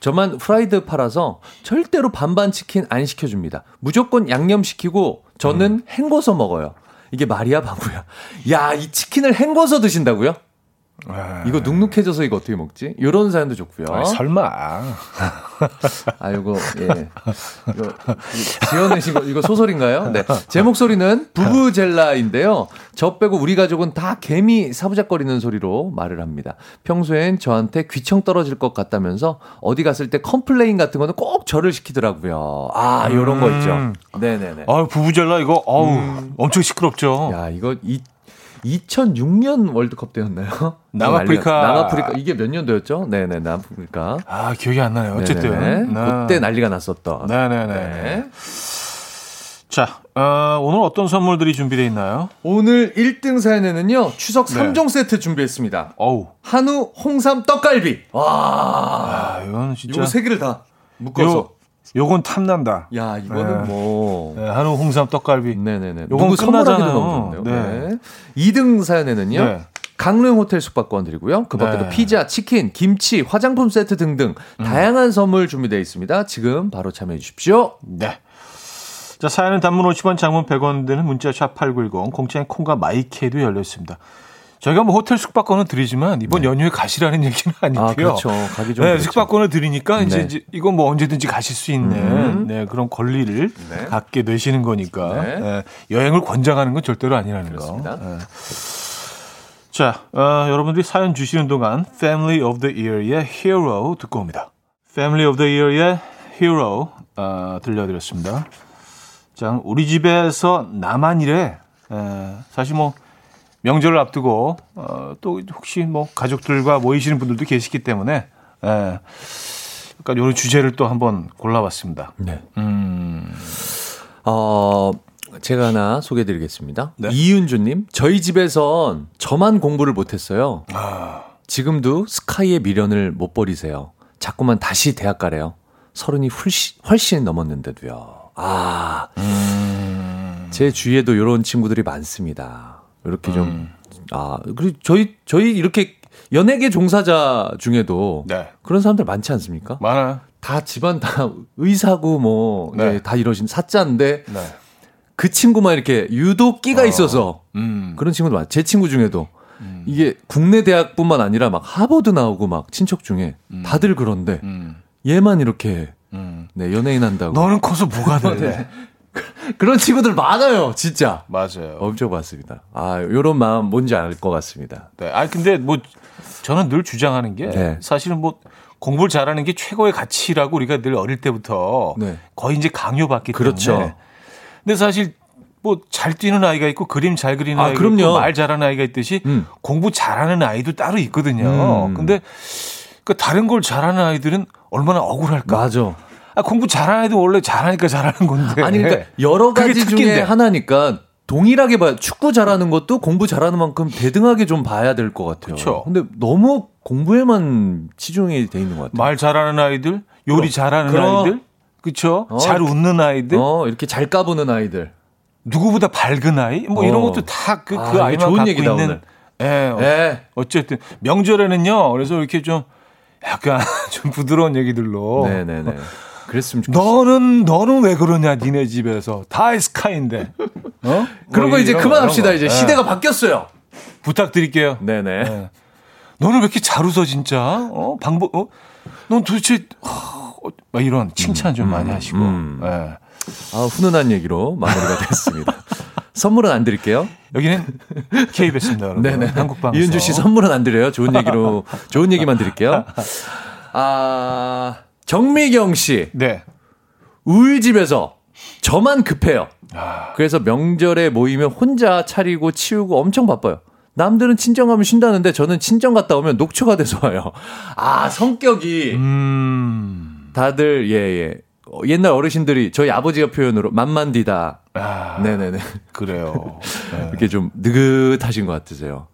저만 프라이드 팔아서 절대로 반반 치킨 안 시켜줍니다. 무조건 양념 시키고 저는 음. 헹궈서 먹어요. 이게 말이야, 바보야. 야, 이 치킨을 헹궈서 드신다고요? 네. 이거 눅눅해져서 이거 어떻게 먹지? 이런 사연도 좋고요. 아, 설마. 아, 이거, 예. 이거, 지어내신 거, 이거 소설인가요? 네. 제 목소리는 부부젤라인데요. 저 빼고 우리 가족은 다 개미 사부작거리는 소리로 말을 합니다. 평소엔 저한테 귀청 떨어질 것 같다면서 어디 갔을 때 complain 같은 거는 꼭 저를 시키더라고요. 아, 요런 거 있죠. 음. 네네네. 아, 부부젤라 이거 어우, 엄청 시끄럽죠. 야, 이거 이 2006년 월드컵 때였나요? *laughs* 남아프리카. 남아프리카 이게 몇 년도였죠? 네네 남아프리카. 아, 기억이 안 나네요. 어쨌든. 네네. 네. 그때 난리가 났었던. 네네네. 네. 자, 어, 오늘 어떤 선물들이 준비되어 있나요? 오늘 1등 사연에는요 추석 네. 3종 세트 준비했습니다. 어우. 한우 홍삼 떡갈비. 와. 아, 이건 진짜. 요거 세 개를 다 묶어서. 요, 요건 탐난다. 야 이거는 네. 뭐. 네, 한우 홍삼 떡갈비. 네네네. 요건 끝나잖아요. 너무 좋네요. 네. 네. 2등 사연에는요. 네. 강릉 호텔 숙박권 드리고요. 그 밖에도 네. 피자, 치킨, 김치, 화장품 세트 등등 음. 다양한 선물 준비되어 있습니다. 지금 바로 참여해 주십시오. 네. 자, 사연은 단문 50원, 장문 100원 되는 문자 샵 8910, 공짜인 콩과 마이케도 열려 있습니다. 저희가 뭐 호텔 숙박권을 드리지만 이번 연휴에 가시라는 얘기는 아니고요. 네. 아, 그렇죠. 가기 좀 네, 그렇죠. 숙박권을 드리니까 이제, 네. 이제 이건 뭐 언제든지 가실 수 있는 음. 네, 그런 권리를 네. 갖게 되시는 거니까 네. 네, 여행을 권장하는 건 절대로 아니라는 그렇습니다. 거. 네. 자, 어, 여러분들이 사연 주시는 동안 Family of the Year의 Hero 듣고 옵니다. Family of the Year의 Hero 어, 들려드렸습니다. 자, 우리 집에서 나만 이래. 에, 사실 뭐 명절을 앞두고 어, 또 혹시 뭐 가족들과 모이시는 분들도 계시기 때문에 에, 그러니까 이런 주제를 또 한번 골라봤습니다. 네. 음, 어, 제가 하나 소개해 드리겠습니다. 네. 이윤주님, 저희 집에선 저만 공부를 못했어요. 아, 지금도 스카이의 미련을 못 버리세요. 자꾸만 다시 대학 가래요. 서른이 훨씬, 훨씬 넘었는데도요. 아, 음, 제 주위에도 이런 친구들이 많습니다. 이렇게 좀, 음. 아, 그리고 저희, 저희 이렇게 연예계 종사자 중에도 네, 그런 사람들 많지 않습니까? 많아요. 다 집안 다 의사고 뭐, 네. 예, 다 이러신 사자인데 네, 그 친구만 이렇게 유독 끼가 어. 있어서 음, 그런 친구도 많아요. 제 친구 중에도 음. 이게 국내 대학뿐만 아니라 막 하버드 나오고 막 친척 중에 다들 그런데 음, 얘만 이렇게 음. 네, 연예인 한다고. 너는 커서 뭐가 돼? *laughs* *laughs* 그런 친구들 많아요, 진짜. 맞아요. 엄청 많습니다. 아, 요런 마음 뭔지 알 것 같습니다. 네. 아 근데 뭐 저는 늘 주장하는 게 네. 사실은 뭐 공부를 잘하는 게 최고의 가치라고 우리가 늘 어릴 때부터 네. 거의 이제 강요받기 그렇죠. 때문에. 근데 사실 뭐 잘 뛰는 아이가 있고 그림 잘 그리는 아, 아이가 그럼요. 있고 말 잘하는 아이가 있듯이 음. 공부 잘하는 아이도 따로 있거든요. 음. 근데 그 다른 걸 잘하는 아이들은 얼마나 억울할까? 맞아. 아, 공부 잘하는 아이도 원래 잘하니까 잘하는 건데. 아니, 그러니까 *laughs* 여러 가지 중에. 하나니까 동일하게 봐요. 축구 잘하는 것도 공부 잘하는 만큼 대등하게 좀 봐야 될 것 같아요. 그쵸. 근데 너무 공부에만 치중이 돼 있는 것 같아요. 말 잘하는 아이들, 요리 그럼. 잘하는 그럼. 아이들, 그쵸? 어. 잘 웃는 아이들, 어, 이렇게 잘 까부는 아이들. 누구보다 밝은 아이, 뭐 이런 어. 것도 다 그그 아, 아이만 좋은 갖고 얘기다, 있는. 오늘. 예, 어, 예. 어쨌든 명절에는요. 그래서 이렇게 좀 약간 *laughs* 좀 부드러운 얘기들로. 네네네. 그랬으면 좋겠어. 너는 너는 왜 그러냐 니네 집에서 다 스카인데. 어? *laughs* 그런 뭐거 이제 이런 그만합시다. 이제 예. 시대가 바뀌었어요. 부탁드릴게요. 네네. 예. 너는 왜 이렇게 잘 웃어 진짜? 어 방법 어? 넌 도대체 어, 막 이런 칭찬 좀 많이 하시고. 음. 예. 아, 훈훈한 얘기로 마무리가 됐습니다. *laughs* 선물은 안 드릴게요. 여기는 KBS입니다, *laughs* 여러분. 네네. 한국 방송. 이은주 씨 선물은 안 드려요. 좋은 얘기로, 좋은 얘기만 드릴게요. 아, 정미경 씨. 네. 우울집에서 저만 급해요. 아. 그래서 명절에 모이면 혼자 차리고 치우고 엄청 바빠요. 남들은 친정 가면 쉰다는데 저는 친정 갔다 오면 녹초가 돼서 와요. *laughs* 아, 성격이 음. 다들, 예, 예. 어, 옛날 어르신들이 저희 아버지가 표현으로 만만디다. 아, 네네네. 그래요. 네. *laughs* 이렇게 좀 느긋하신 것 같으세요.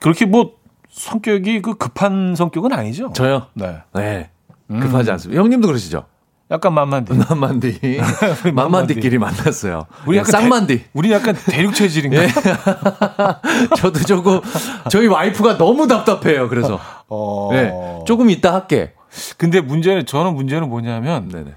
그렇게 뭐 성격이 그 급한 성격은 아니죠. 저요? 네. 네. 급하지 않습니다. 형님도 그러시죠? 약간 만만디. *laughs* 만만디. *laughs* 만만디끼리 만났어요. 우리 예, 약간 쌍만디. 대, 우리 약간 대륙 체질인가? 예. *laughs* 저도 조금, 저희 와이프가 너무 답답해요. 그래서. 어. 네. 조금 이따 할게. 근데 문제는 저는 문제는 뭐냐면 네네.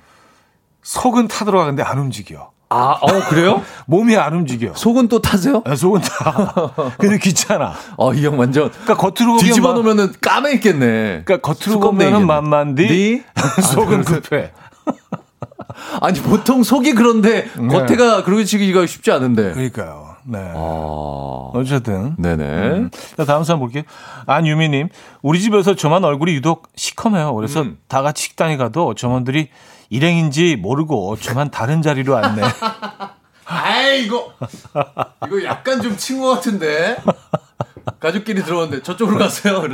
속은 타들어가는데 안 움직여. 아, 어, 그래요? *laughs* 몸이 안 움직여. 속은 또 타세요? 아, 속은 타. *laughs* 근데 귀찮아. 어, 이 형 완전. 그러니까 겉으로 뒤집어 보면 놓으면은 까매 있겠네. 그러니까 겉으로 보면은 만만디 디? *laughs* 속은 아, 급해. 아니 보통 속이 그런데 네. 겉에가 그러기가 쉽지 않은데. 그러니까요. 네. 아. 어쨌든. 네네. 음. 자, 다음 사람 볼게요. 안유미님, 우리 집에서 저만 얼굴이 유독 시커매요. 그래서 음. 다 같이 식당에 가도 점원들이 일행인지 모르고 저만 다른 자리로 앉네. *laughs* 아이 이거 이거 약간 좀 친구 같은데. 가족끼리 들어왔는데 저쪽으로 가세요. *laughs*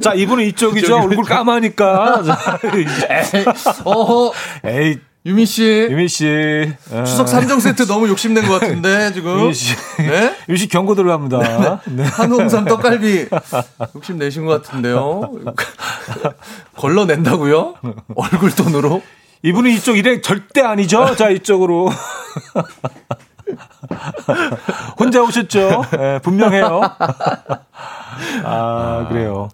자, 이분은 이쪽이죠. 얼굴 까마니까. 자, *laughs* 에이, 어허 에이, 유민 씨 유미 씨. 어. 추석 3종 세트 너무 욕심낸 것 같은데 *laughs* 지금. 유미 씨. 네? 유미 씨 경고 들어갑니다. 네. 한홍삼 떡갈비 *laughs* 욕심 내신 것 같은데요. 걸러낸다고요? 얼굴 돈으로? 이분은 이쪽 일행 절대 아니죠? 자, 이쪽으로. 혼자 오셨죠? 예, 분명해요. 아, 그래요.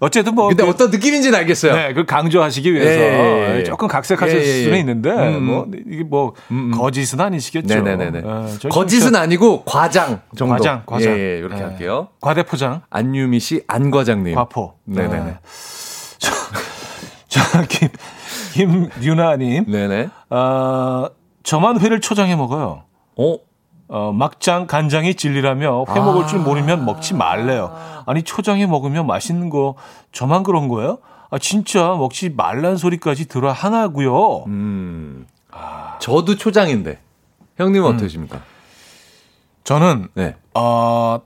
어쨌든 뭐. 근데 그- 어떤 느낌인지는 알겠어요. 네, 그걸 강조하시기 위해서 예, 예, 예. 조금 각색하실 예, 예, 예. 수는 있는데 음, 뭐 이게 뭐 거짓은 아니시겠죠. 네네네네. 예, 저- 거짓은 저- 아니고 과장 정도. 과장, 과장. 예, 예, 이렇게 예. 할게요. 과대포장, 안유미 씨, 안 과장님. 과포. 네네네. 네. 저, *laughs* 저 김, 김유나님, 네네. 아 저만 회를 초장해 먹어요. 어? 어, 막장 간장이 진리라며 회 먹을 줄 모르면 먹지 말래요. 아니 초장에 먹으면 맛있는 거 저만 그런 거예요? 아 진짜 먹지 말란 소리까지 들어 하나고요. 음. 저도 초장인데. 형님은 어떠십니까? 저는 네. 어,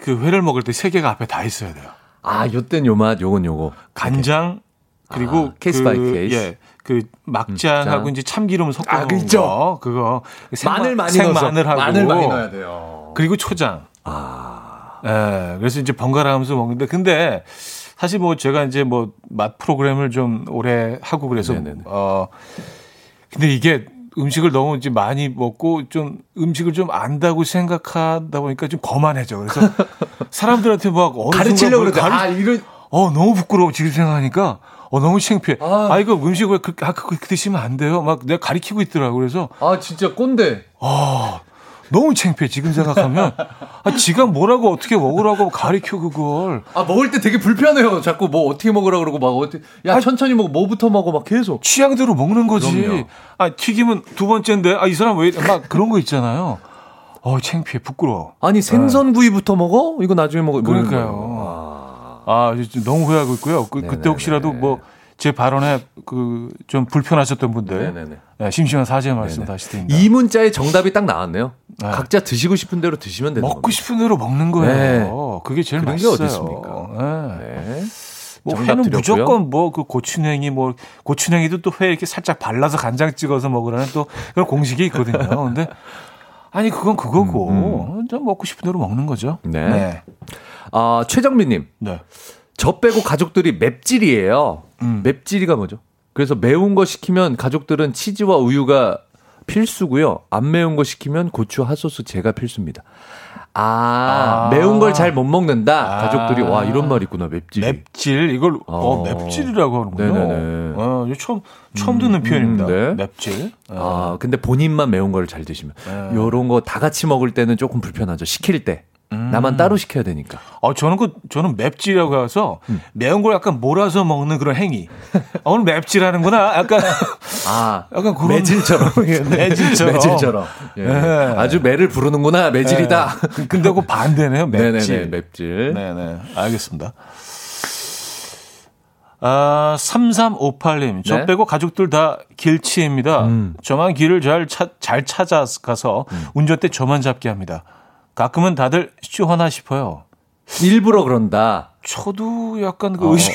그 회를 먹을 때 세 개가 앞에 다 있어야 돼요. 아, 요땐 요 맛, 요건 요거. 간장 그리고 아, 케이스 그, by case. 예, 그 막장하고 음, 이제 참기름 섞어 아, 그죠. 거 그거 마늘 많이 넣어서. 생마늘하고 마늘 많이 넣어야 돼요. 그리고 초장. 아. 예, 그래서 이제 번갈아 가면서 먹는데 근데 사실 뭐 제가 이제 뭐 맛 프로그램을 좀 오래 하고 그래서 네네네. 어 근데 이게 음식을 너무 이제 많이 먹고 좀 음식을 좀 안다고 생각하다 보니까 좀 거만해져. 그래서 사람들한테 막 *laughs* 가르치려고 그러죠. 뭘 가르- 아, 이런. 어, 너무 부끄러워, 지금 생각하니까. 어, 너무 창피해. 아. 아, 이거 음식 왜, 그, 아, 그거 드시면 안 돼요. 막 내가 가리키고 있더라고. 그래서, 아, 진짜 꼰대. 아, 너무 창피해, 지금 생각하면. 아, 지가 뭐라고 어떻게 먹으라고 가리켜, 그걸. 아, 먹을 때 되게 불편해요. 자꾸 뭐 어떻게 먹으라 그러고 막 어떻게. 야, 천천히 먹어. 뭐부터 먹어. 막 계속. 취향대로 먹는 거지. 그럼요. 아, 튀김은 두 번째인데, 아, 이 사람 왜, 막 그런 거 있잖아요. 어, 창피해, 부끄러워. 아니, 생선 구이부터 먹어? 이거 나중에 먹어. 뭐 그러니까요. 아, 너무 후회하고 있고요. 그, 그때. 혹시라도 뭐, 제 발언에 그, 좀 불편하셨던 분들. 예, 심심한 사죄 말씀 네네. 다시 드립니다. 이 문자의 정답이 딱 나왔네요. 네. 각자 드시고 싶은 대로 드시면 되는 먹고 겁니다. 싶은 대로 먹는 거예요. 네. 그게 제일 그런 게 맛있어요. 어디 있습니까? 네. 네. 뭐 회는 드렸고요. 무조건 뭐 그 고추냉이 뭐 고추냉이도 또 회 이렇게 살짝 발라서 간장 찍어서 먹으라는 또 그런 공식이 있거든요. 근데 아니 그건 그거고 좀 먹고 싶은 대로 먹는 거죠. 음, 네. 네. 아, 최정민님. 네. 저 빼고 가족들이 맵찔이에요. 음. 맵찔이가 뭐죠? 그래서 매운 거 시키면 가족들은 치즈와 우유가 필수고요. 안 매운 거 시키면 고추 핫소스 제가 필수입니다. 아, 아. 매운 걸 잘 못 먹는다. 아. 가족들이 와 이런 말 있구나 맵찔이. 맵질 이걸 어, 어. 맵질이라고 하는군요. 네네네. 어, 이거 처음 처음 듣는 표현입니다. 네. 맵질. 어. 아, 근데 본인만 매운 걸 잘 드시면 네. 요런 거 다 같이 먹을 때는 조금 불편하죠. 시킬 때. 음. 나만 따로 시켜야 되니까. 어, 저는 그, 저는 맵찔이라고 해서 음. 매운 걸 약간 몰아서 먹는 그런 행위. 어, 오늘 맵찔하는구나. 약간, 아, 약간 그런. 매질처럼. *laughs* 매질처럼. 매질처럼. 예. 네. 아주 매를 부르는구나. 매질이다. 네. 근데 그 반대네요. 맵질. *laughs* 네네네. 맵질. 네네. 알겠습니다. 아, 3358님. 저 네? 빼고 가족들 다 길치입니다. 음. 저만 길을 잘, 차, 잘 찾아가서 운전대 저만 잡게 합니다. 가끔은 다들 쇼하나 싶어요. 일부러 그런다. 저도 약간 그 어. 의심,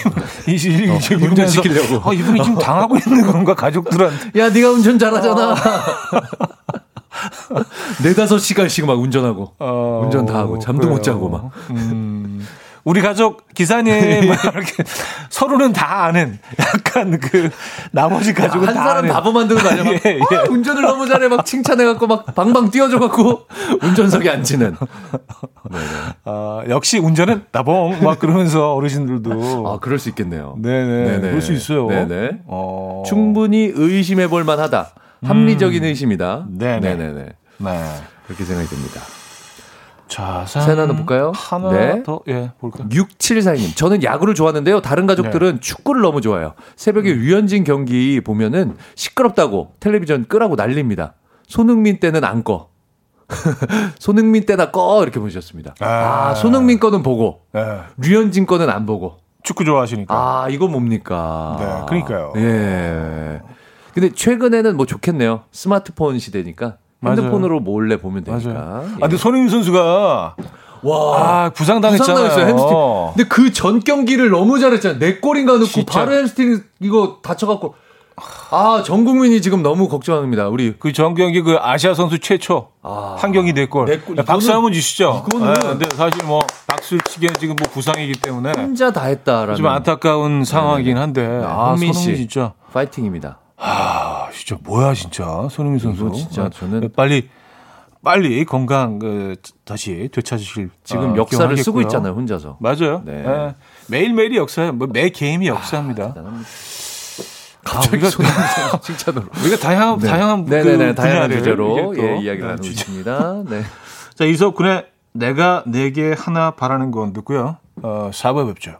이, 이, 이, 이, 운전시키려고. 아, 이분이 지금 당하고 있는 건가, 가족들한테. 야, 네가 운전 잘하잖아. *laughs* 네다섯 시간씩 막 운전하고. 어, 운전 다 하고, 잠도 못 그래요. 자고 막. 음, 우리 가족 기사님 *laughs* 막 이렇게 서로는 다 아는 약간 그 나머지 가족은 한다 사람 아는. 바보 만드는 거 아니야? 막, 예, 예. 아, 운전을 너무 잘해 막 칭찬해갖고 막 방방 뛰어줘갖고 운전석에 앉히는. *laughs* 아, 역시 운전은 나봉 막 그러면서 어르신들도 아 그럴 수 있겠네요. 네네 네네. 그럴 수 있어요. 네네. 어. 충분히 의심해 볼 만하다. 합리적인 의심이다. 음. 네네. 네네네. 네. 그렇게 생각이 듭니다. 자, 사연 하나 볼까요? 하나 네. 더, 예, 볼까요? 6742님, 저는 야구를 좋아하는데요. 다른 가족들은 네. 축구를 너무 좋아해요. 새벽에 음. 류현진 경기 보면은 시끄럽다고 텔레비전 끄라고 난립니다. 손흥민 때는 안 꺼. *laughs* 손흥민 때나 꺼 이렇게 보내셨습니다. 아, 아. 손흥민 거는 보고 예. 류현진 거는 안 보고. 축구 좋아하시니까. 아, 이거 뭡니까? 네, 그러니까요. 예. 근데 최근에는 뭐 좋겠네요. 스마트폰 시대니까. 핸드폰으로 몰래 보면 되니까. 맞아요. 예. 아, 근데 손흥민 선수가 와. 아, 부상당했잖아요. 부상당했어요, 햄스트링. 근데 그 전 경기를 너무 잘했잖아요. 네 골인가 넣고 진짜. 바로 햄스트링 이거 다쳐갖고. 아, 전 국민이 지금 너무 걱정합니다. 우리. 그 전 경기 그 아시아 선수 최초 아. 한 경기 네 골. 네 골. 박수 한번 주시죠. 이거는- 네, 근데 사실 뭐 박수를 치기에는 지금 뭐 부상이기 때문에 혼자 다 했다라는. 좀 안타까운 상황이긴 한데 아, 흥민 손흥민 씨. 진짜 파이팅입니다. 아, 진짜 뭐야 진짜 손흥민 선수. 진짜 저는- 빨리 빨리 건강 그 다시 되찾으실 지금 어, 역사를 쓰고 기원하겠고요. 있잖아요, 혼자서. 맞아요. 네. 예. 매일 매일이 역사예요. 뭐 매 게임이 역사입니다. 대단합니다. 아, 갑자기 우리가 손흥민 *laughs* 선수 칭찬으로. 우리가 다양한 다양한 그 네네네, 다양한 분야를 주제로 이렇게 또, 예, 이야기를 네, 나누고. 있습니다. 네. 자, 이석훈의 내가 내게 하나 바라는 건 듣고요. 어, 4부에 뵙죠.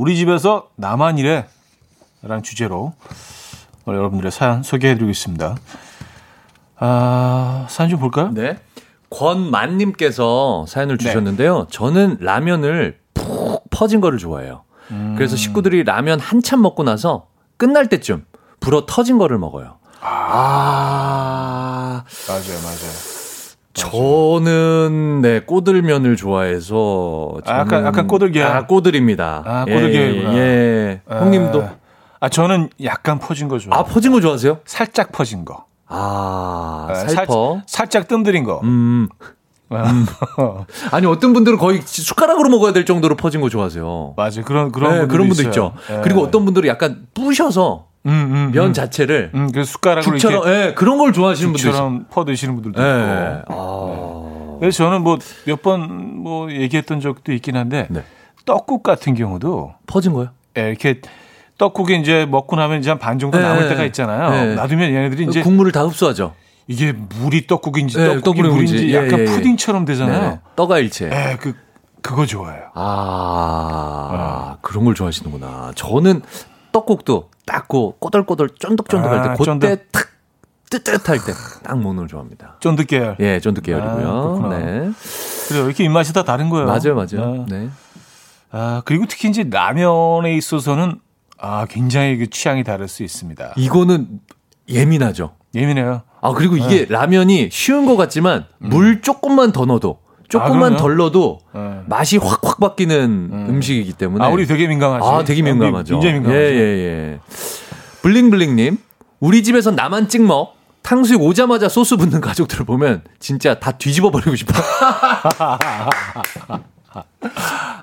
우리 집에서 나만 이래 라는 주제로 여러분들의 사연 소개해드리고 있습니다. 아, 사연 좀 볼까요? 네. 권만님께서 사연을 네. 주셨는데요. 저는 라면을 푹 퍼진 거를 좋아해요. 음. 그래서 식구들이 라면 한참 먹고 나서 끝날 때쯤 불어 터진 거를 먹어요. 아, 맞아요, 맞아요. 저는 네 꼬들면을 좋아해서 아, 약간- 약간 꼬들기야. 아 꼬들입니다. 아, 예, 꼬들기구나. 예, 예. 아, 형님도 아, 저는 약간 퍼진 거 좋아해요. 아 퍼진 거 좋아하세요? 살짝 퍼진 거. 아 아, 살퍼. 살, 짝 뜸들인 거. 음. *laughs* 아니 어떤 분들은 거의 숟가락으로 먹어야 될 정도로 퍼진 거 좋아하세요. 맞아요. 그런, 그런 네, 그런 분도 있어요. 있죠. 예. 그리고 어떤 분들은 약간 부셔서 음, 음, 면 음. 자체를 음, 그 숟가락으로 죽처럼 이렇게 예, 그런 걸 좋아하시는 분들 있어요. 죽처럼 퍼 드시는 분들도 예. 있고. 아. 그래서 저는 뭐 몇 번 뭐 얘기했던 적도 있긴 한데 네. 떡국 같은 경우도 퍼진 거요? 예, 이렇게 떡국이 이제 먹고 나면 이제 한 반 정도 네, 남을 네. 때가 있잖아요. 네. 놔두면 얘네들이 이제 국물을 다 흡수하죠. 이게 물이 떡국인지 네, 떡국이 물인지 물인지. 약간 예, 예, 예. 푸딩처럼 되잖아요. 네. 떡아 일체. 예, 그 그거 좋아해요. 아, 그런 걸 좋아하시는구나. 저는 떡국도 닦고 꼬들꼬들 쫀득쫀득할 아, 때 그때 쫀득. 탁 뜨뜻할 때 딱 먹는 걸 좋아합니다. 쫀득 계열. 예, 쫀득 아, 계열이고요. 그렇구나. 네. 그래요. 이렇게 입맛이 다 다른 거예요. 맞아요, 맞아요. 네. 네. 아, 그리고 특히 이제 라면에 있어서는 아, 굉장히 그 취향이 다를 수 있습니다. 이거는 예민하죠. 예민해요. 아, 그리고 이게 네. 라면이 쉬운 것 같지만 물 조금만 더 넣어도 조금만 음. 아? 덜 넣어도 네. 맛이 확확 바뀌는 음. 식이기 때문에 아, 우리 되게 민감하지. 아, 되게 민감하죠. 굉장히 민감하죠. 예, 예, 예. 블링블링님, 우리 집에선 나만 찍먹. 탕수육 오자마자 소스 붓는 가족들을 보면 진짜 다 뒤집어 버리고 싶어. *laughs*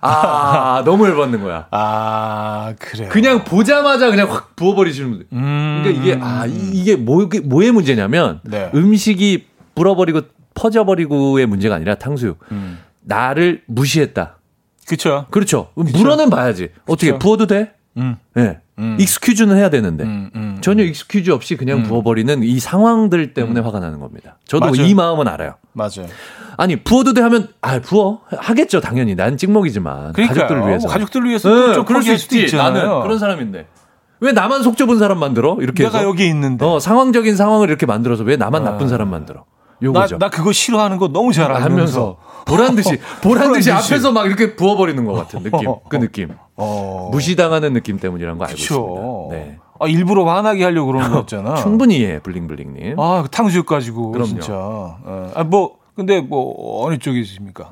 아, 너무 열받는 거야. 아, 그래요. 그냥 보자마자 그냥 확 부어버리시는 분들. 음. 그러니까 이게, 아, 이- 이게 뭐, 뭐의 문제냐면 네. 음식이 불어버리고 퍼져버리고의 문제가 아니라 탕수육. 음. 나를 무시했다. 그쵸. 그렇죠. 물어는 봐야지. 어떻게 그쵸. 부어도 돼? 음. 네. 음. excuse는 해야 되는데 음, 음. 전혀 excuse 없이 그냥 부어버리는 이 상황들 때문에 화가 나는 겁니다. 저도 맞아요. 이 마음은 알아요. 맞아요. 아니 부어도 돼 하면 아 부어 하겠죠 당연히 난 찍먹이지만 그러니까요. 가족들을 위해서 뭐 가족들을 위해서 네, 좀 그럴 수 있지 있잖아요. 나는 그런 사람인데 왜 나만 속 좁은 사람 만들어 이렇게 내가 해서 여기 있는데. 어 상황적인 상황을 이렇게 만들어서 왜 나만 나쁜 사람 만들어 나, 요거죠. 나 그거 싫어하는 거 너무 잘 알면서. 하면서 보란 듯이 *laughs* 보란 듯이. 앞에서 막 이렇게 부어버리는 것 같은 느낌. *laughs* 그 느낌. 어. 무시당하는 느낌 때문이라는 거 알고 그쵸. 있습니다. 네. 아, 일부러 화나게 하려고 그러는 거였잖아. *laughs* 충분히 이해, 블링블링님. 아, 그 탕수육 가지고 그럼요. 진짜. 어. 아, 뭐 근데 뭐 어느 쪽에 있습니까?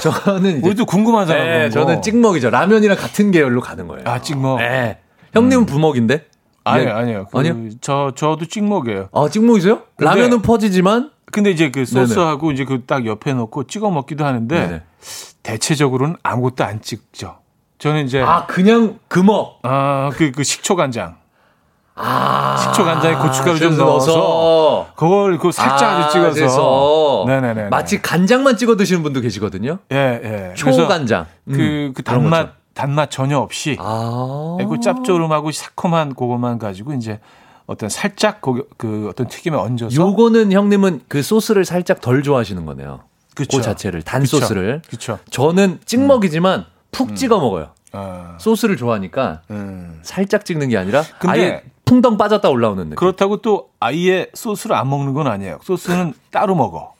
저는 이제 우리도 궁금하잖아. 네. 저는 찍먹이죠. 라면이랑 같은 계열로 가는 거예요. 아, 찍먹. 네. 형님은 부먹인데? 아니요, 예. 아니요. 그, 아니요? 저 저도 찍먹이에요. 아, 찍먹이세요? 근데- 라면은 퍼지지만 근데 이제 그 소스하고 이제 그 딱 옆에 넣고 찍어 먹기도 하는데 네네. 대체적으로는 아무것도 안 찍죠. 저는 이제 아, 그냥 금어. 아, 그, 그 식초 간장. 아. 식초 간장에 고춧가루 좀 넣어서 그걸 그 살짝 아, 찍어서. 그래서 네네네. 마치 간장만 찍어 드시는 분도 계시거든요. 예, 예. 초간장. 그, 음, 그 단맛. 단맛 전혀 없이. 아. 그 짭조름하고 새콤한 그것만 가지고 이제 어떤 살짝 그, 그 어떤 튀김에 얹어서. 요거는 형님은 그 소스를 살짝 덜 좋아하시는 거네요. 그쵸. 그 자체를 단 그쵸. 소스를. 그쵸. 저는 찍먹이지만 푹 찍어 먹어요. 아, 소스를 좋아하니까 음. 살짝 찍는 게 아니라 근데 아예 풍덩 빠졌다 올라오는 느낌. 그렇다고 또 아예 소스를 안 먹는 건 아니에요. 소스는 따로 먹어.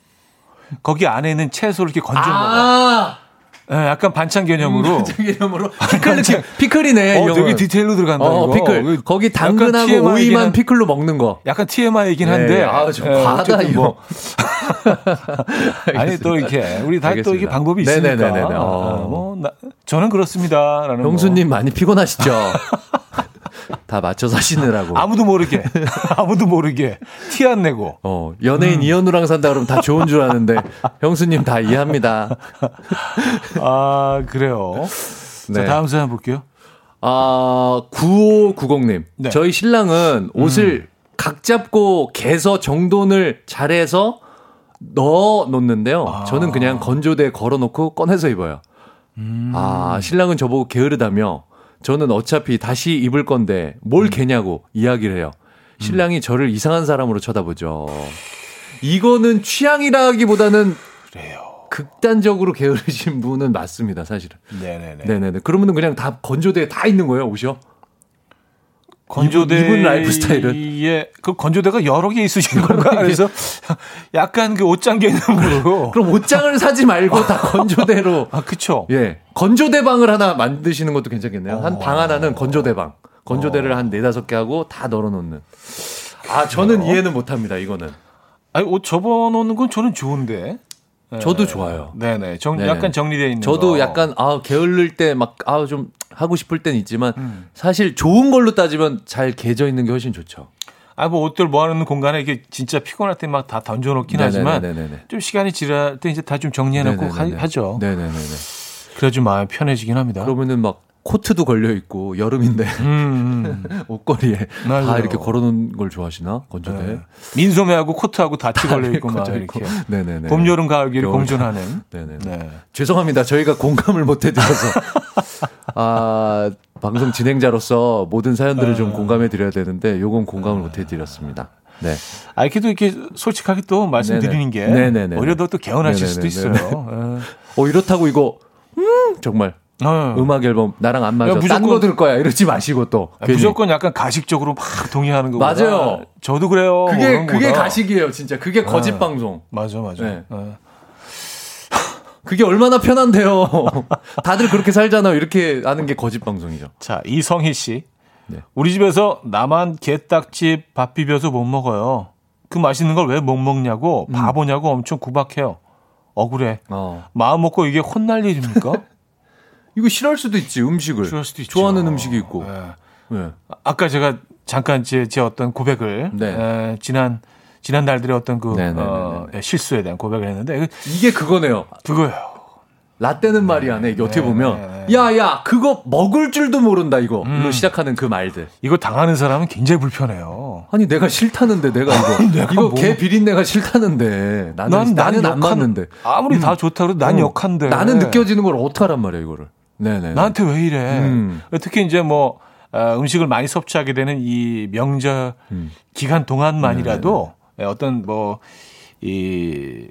거기 안에 있는 채소를 이렇게 건져 먹어. 아, 예, 약간 반찬 개념으로. 이름으로 *laughs* 피클 느낌. 피클이네. 이 어. 되게 디테일로 들어간다. 어, 이거. 피클. 이거 거기 당근하고 오이만 한- 피클로 먹는 거. 약간 TMI이긴 한데. 예, 아, 좀 예, 과하다, 이거. 뭐. *laughs* 아니 또 이렇게 우리 다 또 이게. 방법이 있으니까. 네네네네. 아, 어. 뭐 나, 저는 그렇습니다 라는. 형수님 많이 피곤하시죠? *laughs* 다 맞춰서 하시느라고. 뭐. *laughs* 아무도 모르게 아무도 모르게 티 안 내고. 어, 연예인 음. 이현우랑 산다 그러면 다 좋은 줄 아는데 형수님 다 이해합니다. 아 그래요. 자 네. 다음 사연 볼게요. 아, 9590님. 네. 저희 신랑은 옷을 각 잡고 개서 정돈을 잘해서 넣어 놓는데요. 저는 그냥 건조대에 걸어 놓고 꺼내서 입어요. 아, 신랑은 저보고 게으르다며 저는 어차피 다시 입을 건데 뭘 개냐고 이야기를 해요. 신랑이 저를 이상한 사람으로 쳐다보죠. 이거는 취향이라기보다는 그래요. 극단적으로 게으르신 분은 맞습니다, 사실은. 네네네. 네네네. 그러면은 그냥 다 건조대에 다 있는 거예요, 옷이요? 건조대 이분 라이프 스타일은? 예, 그 건조대가 여러 개 있으신 건가? 그래서 *laughs* 약간 그 옷장 개념 으로. 그럼 옷장을 사지 말고 다 건조대로. *laughs* 아 그쵸. 예. 건조대 방을 하나 만드시는 것도 괜찮겠네요. 한 방 하나는 건조대 방. 건조대를 한 네다섯 개 하고 다 널어놓는. 아, 저는 이해는 못 합니다, 이거는. 아니 옷 접어놓는 건 저는 좋은데. 네. 저도 좋아요. 네네. 정, 네네. 약간 정리되어 있는. 저도 거. 약간, 아, 게을릴 때 막, 아, 좀 하고 싶을 땐 있지만, 음. 사실 좋은 걸로 따지면 잘 개져 있는 게 훨씬 좋죠. 아, 뭐 옷들 모아놓는 공간에 이게 진짜 피곤할 때 막 다 던져놓긴 하지만 네네네네네. 좀 시간이 지날 때 이제 다 좀 정리해놓고. 하, 하죠. 네네네네. 그래야 좀 마음이 편해지긴 합니다. 그러면은 막 코트도 걸려 있고 여름인데 음, 음. *laughs* 옷걸이에 다 맞아요. 이렇게 걸어놓은 걸 좋아하시나 건조대? 네. 민소매하고 코트하고 같이 걸려 있고 막 이렇게. 네네네. 봄, 여름, 가을, 길이 겨울, 공존하는. *laughs* 네네. 네. 죄송합니다. 저희가 공감을 못 해드려서 *laughs* 아 방송 진행자로서 모든 사연들을 좀 공감해 드려야 되는데 요건 공감을 못 해드렸습니다. 네. 아, 이렇게 또 이렇게 솔직하게 또 말씀드리는 게 네네네. 오히려 더또 개운하실 수도 네네네네. 있어요. 어 이렇다고 이거 음 정말 예. 어. 음악 앨범 나랑 안 맞아. 야, 무조건- 딴거 들 거야. 이러지 마시고 또 아. 무조건 약간 가식적으로 막 동의하는 거 맞아요. 저도 그래요. 그게 그런 그게 거보다. 가식이에요. 진짜 그게 거짓 방송. 맞아, 맞아. 네. 어. 그게 얼마나 편한데요. *laughs* 다들 그렇게 살잖아요. 이렇게 하는 게 거짓 방송이죠. 자, 이성희 씨. 네. 우리 집에서 나만 게딱지 밥 비벼서 못 먹어요. 그 맛있는 걸 왜 못 먹냐고 음. 바보냐고 엄청 구박해요. 억울해. 어. 마음 먹고 이게 혼날 일입니까? *laughs* 이거 싫어할 수도 있지 음식을. 그럴 수도 있죠. 좋아하는 음식이 있고. 네. 네. 아까 제가 잠깐 제, 제 어떤 고백을 네. 에, 지난 지난 날들의 어떤 그 네네네네. 어, 예, 실수에 대한 고백을 했는데 그- 이게 그거네요. 그거예요. 라떼는 말이 안 해. 이게 어떻게 네, 보면 네, 네. 야야 그거 먹을 줄도 모른다 이거. 음. 로 시작하는 그 말들. 이거 당하는 사람은 굉장히 불편해요. 아니 내가 싫다는데 내가 *laughs* 이거 이거 뭐- 개 비린내가 싫다는데 나는 나는 안 역한- 맞는데 아무리 다 좋다 그래도 난 어. 역한데 나는 느껴지는 걸 어떡하란 말이야 이거를. 네네. 나한테 왜 이래? 음. 특히 이제 뭐 어, 음식을 많이 섭취하게 되는 이 명절 음. 기간 동안만이라도 예, 어떤 뭐이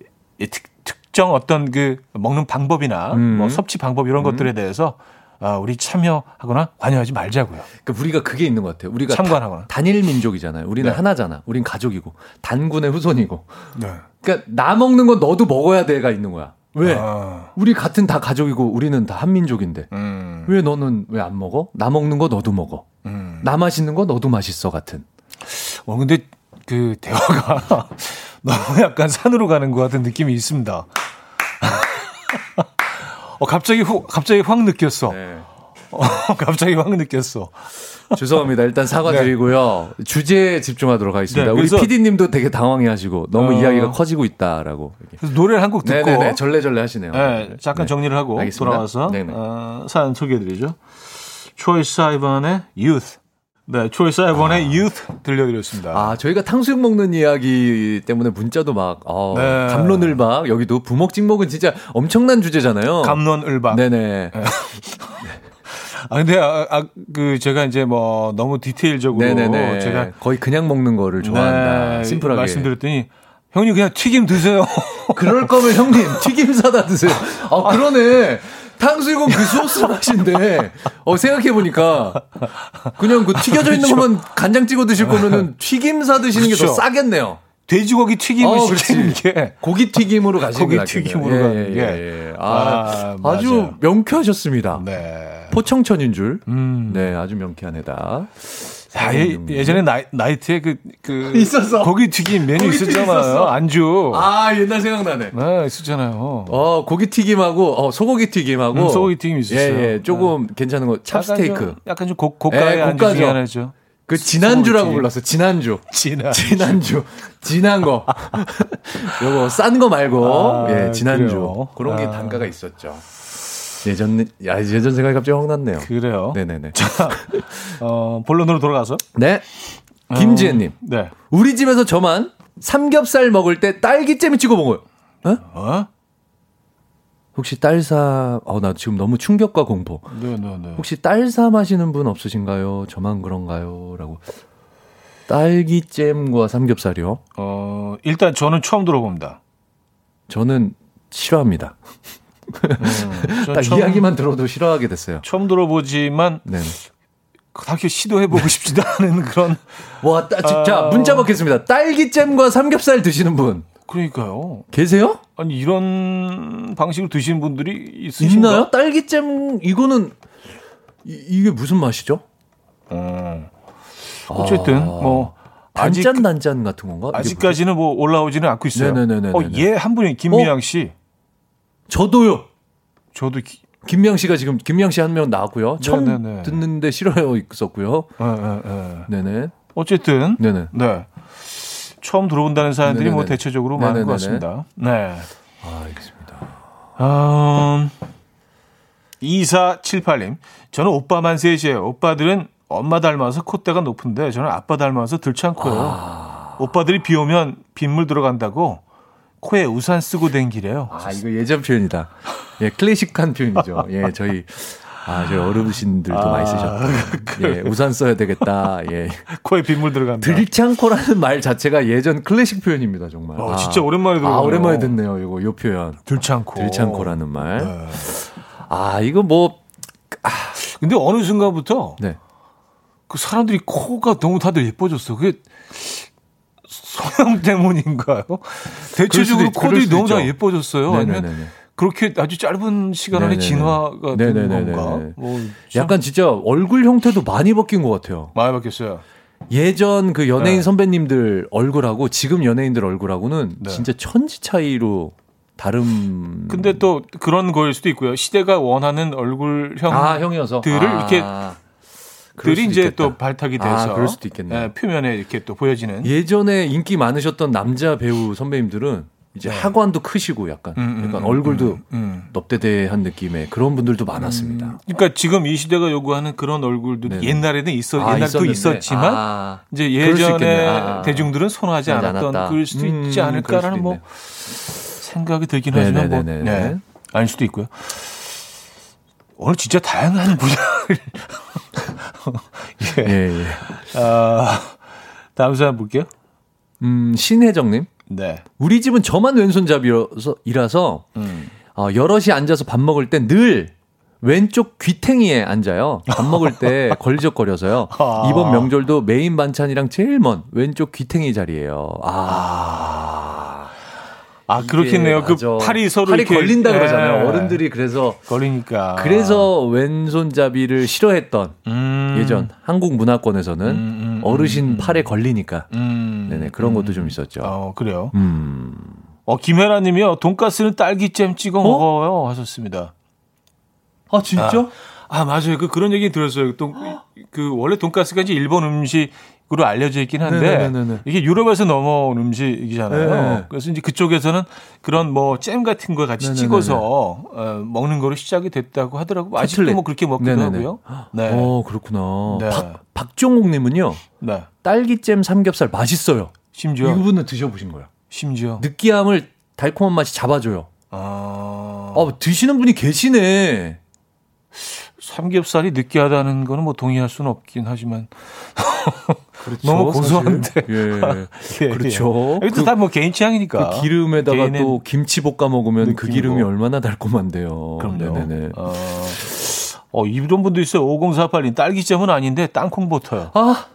특정 어떤 그 먹는 방법이나 음. 뭐 섭취 방법 이런 것들에 대해서 아, 우리 참여하거나 관여하지 말자고요. 그러니까 우리가 그게 있는 것 같아요. 우리가 참관하거나. 다- 단일 민족이잖아요. 우리는 네. 하나잖아. 우린 가족이고 단군의 후손이고. 네. 그러니까 나 먹는 건 너도 먹어야 돼가 있는 거야. 왜? 아, 우리 같은 다 가족이고 우리는 다 한 민족인데. 음, 왜 너는 왜 안 먹어? 나 먹는 거 너도 먹어. 음. 나 맛있는 거 너도 맛있어 같은. 어, 근데 그 대화가 *laughs* 너무 약간 산으로 가는 것 같은 느낌이 있습니다. *laughs* 어, 갑자기 후, 갑자기 확 느꼈어. 네. 어, *laughs* 갑자기 확 느꼈어. 죄송합니다. 일단 사과드리고요. 주제에 집중하도록 하겠습니다. 네, 우리 PD님도 되게 당황해하시고 너무 어. 이야기가 커지고 있다라고. 그래서 노래를 한 곡 듣고 네네네. 절레절레 하시네요. 네, 잠깐 네. 정리를 하고 알겠습니다. 돌아와서. 어, 사연 소개해드리죠. 초이 사이번의 Youth. 네, 초이 사이번의 Youth 들려드렸습니다. 아, 저희가 탕수육 먹는 이야기 때문에 문자도 막, 어, 네. 감론을 막, 여기도 부먹 찍먹은 진짜 엄청난 주제잖아요. 감론을박. 네네. *laughs* 아 근데 아, 아, 그 제가 이제 뭐 너무 디테일적으로 네네네. 제가 거의 그냥 먹는 거를 좋아한다. 네, 심플하게. 말씀드렸더니 형님 그냥 튀김 드세요. *laughs* 그럴 거면 형님, 튀김 사다 드세요. 아, 그러네. 탕수육은 그 소스 맛인데, 어, 생각해보니까, 그냥 그 튀겨져 있는 것만 간장 찍어 드실 거면은 *laughs* 튀김 사 드시는 게 더 그렇죠. 싸겠네요. 돼지고기 튀김을 어, 시키는. 게 고기 튀김으로 가시는 게 고기. 튀김으로 가는 게. 아, 아, 주 맞아요. 명쾌하셨습니다. 네. 포청천인 줄. 음. 네, 아주 명쾌한 해답. 야, 예, 예전에 나이, 나이트에 그, 그. *laughs* 있었어. 고기 튀김 메뉴 고기 있었잖아요. 있었어. 안주. 아, 옛날 생각나네. 네, 있었잖아요. 어, 고기 튀김하고, 어, 소고기 튀김하고. 음, 소고기 튀김 있었어요. 예, 예. 조금 괜찮은 거, 찹스테이크. 좀, 약간 좀 고, 고가의 예, 안주 중에. 하나죠. 그 튀김. 불렀어. 진안주. 진한. 진안주. 진한 거. 요거 싼 거 말고. 아, 예, 진안주. 그래요? 그런 게 아. 단가가 있었죠. 예전, 야, 예전 생각이 갑자기 확 났네요. 그래요. 네네네. 어, 본론으로 돌아가서. 네. 김지혜님. 네. 우리 집에서 저만 삼겹살 먹을 때 딸기잼을 찍어 먹어요. 어? 어? 혹시 딸사, 어, 나 지금 너무 충격과 공포. 네, 네, 네. 혹시 딸사 마시는 분 없으신가요? 저만 그런가요? 라고. 딸기잼과 삼겹살이요? 어, 일단 저는 처음 들어봅니다. 저는 싫어합니다. 음, 딱 처음, 이야기만 들어도 싫어하게 됐어요. 처음 들어보지만 네. 그렇게 시도해보고 싶지도 않은 그런. 와, 따. 자, 문자 받겠습니다. 딸기잼과 삼겹살 드시는 분 그러니까요. 계세요? 아니, 이런 방식으로 드시는 분들이 있으신가? 있나요? 딸기잼, 이거는, 이, 이게 무슨 맛이죠? 어. 어쨌든, 아. 뭐. 아직, 단짠 단짠 같은 건가? 아직까지는 뭐 올라오지는 않고 있어요. 네네네네네. 어, 얘한 분이 김미양 씨. 무슨- 저도요. 저도 기, 김미양 씨가 지금 김미양 씨 한 명 나왔고요. 처음 네네네. 듣는데 싫어요 있었고요. 에, 에, 에. 네네. 어쨌든 네네. 네. 처음 들어본다는 사연들이 뭐 네네네. 대체적으로 많은 것. 같습니다. 네. 아, 알겠습니다. 음, 2478님. 저는 오빠만 셋이에요. 오빠들은 엄마 닮아서 콧대가 높은데 저는 아빠 닮아서 들창코예요. 오빠들이 비 오면 빗물 들어간다고 코에 우산 쓰고 댕기래요. 아, 이거 예전 표현이다. 예, 클래식한 표현이죠. 예, 저희 아, 저희 어르신들도 아, 많이 쓰셨다. *laughs* 예, 우산 써야 되겠다. 예. *laughs* 코에 빗물 들어간다. 들창코라는 말 자체가 예전 클래식 표현입니다, 정말. 어, 아. 진짜 오랜만에 아, 들어보네요. 오랜만에 듣네요. 이거 요 표현. 들창코. 들창코라는 말. 네. 아, 이거 뭐 근데 어느 순간부터 네. 그 사람들이 코가 너무 다들 예뻐졌어. 그게 소형 때문인가요? 대체적으로 코들이 너무 다 있죠. 예뻐졌어요. 아니면 네네네. 그렇게 아주 짧은 시간 안에 네네네. 진화가 된 네네네네. 건가? 뭐참 약간 진짜 얼굴 형태도 많이 바뀐 것 같아요. 많이 바뀌었어요. 예전 그 연예인 네. 선배님들 얼굴하고 지금 연예인들 얼굴하고는 네. 진짜 천지 차이로 다른. 근데 또 그런 거일 수도 있고요. 시대가 원하는 얼굴형 아 형이어서 들을 아, 이렇게 들이 이제 있겠다. 또 발탁이 돼서 아, 그럴 수도 있겠네요. 예, 표면에 이렇게 또 보여지는 예전에 인기 많으셨던 남자 배우 선배님들은 이제 하관도 크시고 약간 네. 음, 음, 약간 음, 얼굴도 음, 음. 넙대대한 느낌의 그런 분들도 많았습니다. 그러니까 지금 이 시대가 요구하는 그런 얼굴들이 네네. 옛날에는 있어 아, 옛날도. 있었지만 아, 이제 예전에 있겠네. 아, 대중들은 선호하지 하지 않았던 않았다. 그럴 수도 있지 음, 않을까라는 수도 뭐. 생각이 들긴 하지만 뭐 네네네네. 네. 아닐 수도 있고요. 오늘 진짜 다양한 *laughs* 분야를 *laughs* 예. 예, 예. 아, 다음 사연 볼게요. 음, 신혜정님. 네. 우리 집은 저만 왼손잡이라서 이라서 음. 어, 여럿이 앉아서 밥 먹을 때 늘 왼쪽 귀탱이에 앉아요. 밥 먹을 때 *laughs* 걸리적거려서요. 아. 이번 명절도 메인 반찬이랑 제일 먼 왼쪽 귀탱이 자리예요. 아. 아, 그렇겠네요. 이게 그. 팔이 서로 팔이 이렇게 걸린다 그러잖아요. 예. 어른들이 그래서 걸리니까. 그래서 왼손잡이를 싫어했던 음. 예전 한국 문화권에서는 음, 음, 어르신 음, 팔에 걸리니까 음. 네네 그런 것도 좀 있었죠. 어, 그래요. 음. 어, 김혜라 님이요. 돈가스는 딸기잼 찍어 어? 먹어요. 하셨습니다. 아 진짜? 아, 맞아요. 그 그런 얘기 들었어요. 또 그 원래 돈가스가 이제 일본 음식 으로 알려져 있긴 한데 네네네네. 이게 유럽에서 넘어온 음식이잖아요. 네. 그래서 이제 그쪽에서는 그런 뭐 잼 같은 거 같이 네네네네. 찍어서 어, 먹는 거로 시작이 됐다고 하더라고. 아직도. 뭐 그렇게 먹기도 네네네. 하고요. 네. 어 그렇구나. 네. 박 박종욱님은요 네. 딸기잼 삼겹살 맛있어요. 심지어 이분은 드셔 보신 거예요. 심지어 느끼함을 달콤한 맛이 잡아줘요. 아, 아 드시는 분이 계시네. 삼겹살이 느끼하다는 거는 뭐 동의할 수는 없긴 하지만 *laughs* 그렇죠, 너무 고소한데. 예. 예, 그렇죠. 예. 이것도 다뭐 개인 취향이니까. 그 기름에다가 또 김치 볶아 먹으면 그. 기름이 얼마나 달콤한데요. 그럼요. 네네네. 어, 어, 이런 분도 있어요. 5048님. 딸기잼은 아닌데 땅콩버터요. 아.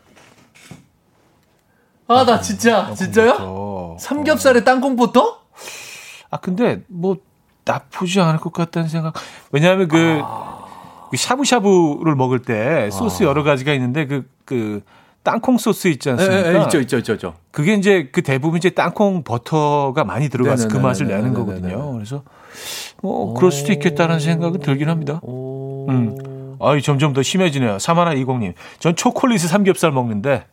아, 나 진짜, 진짜요? 어. 삼겹살에 땅콩부터? 아, 근데 뭐 나쁘지 않을 것 같다는 생각. 왜냐하면 그, 아. 그 샤브샤브를 먹을 때 소스 여러 가지가 있는데 그, 그 땅콩 소스 있지 예, 않습니까? 예, 있죠, 있죠, 있죠, 있죠. 그게 이제 그 대부분 이제 땅콩 버터가 많이 들어가서 그 네네네네네네네. 맛을 내는 거거든요. 그래서 뭐 그럴 수도 있겠다는 생각은 들긴 합니다. 오. 음. 아이 점점 더 심해지네요. 사마나 이공님, 전 초콜릿 삼겹살 먹는데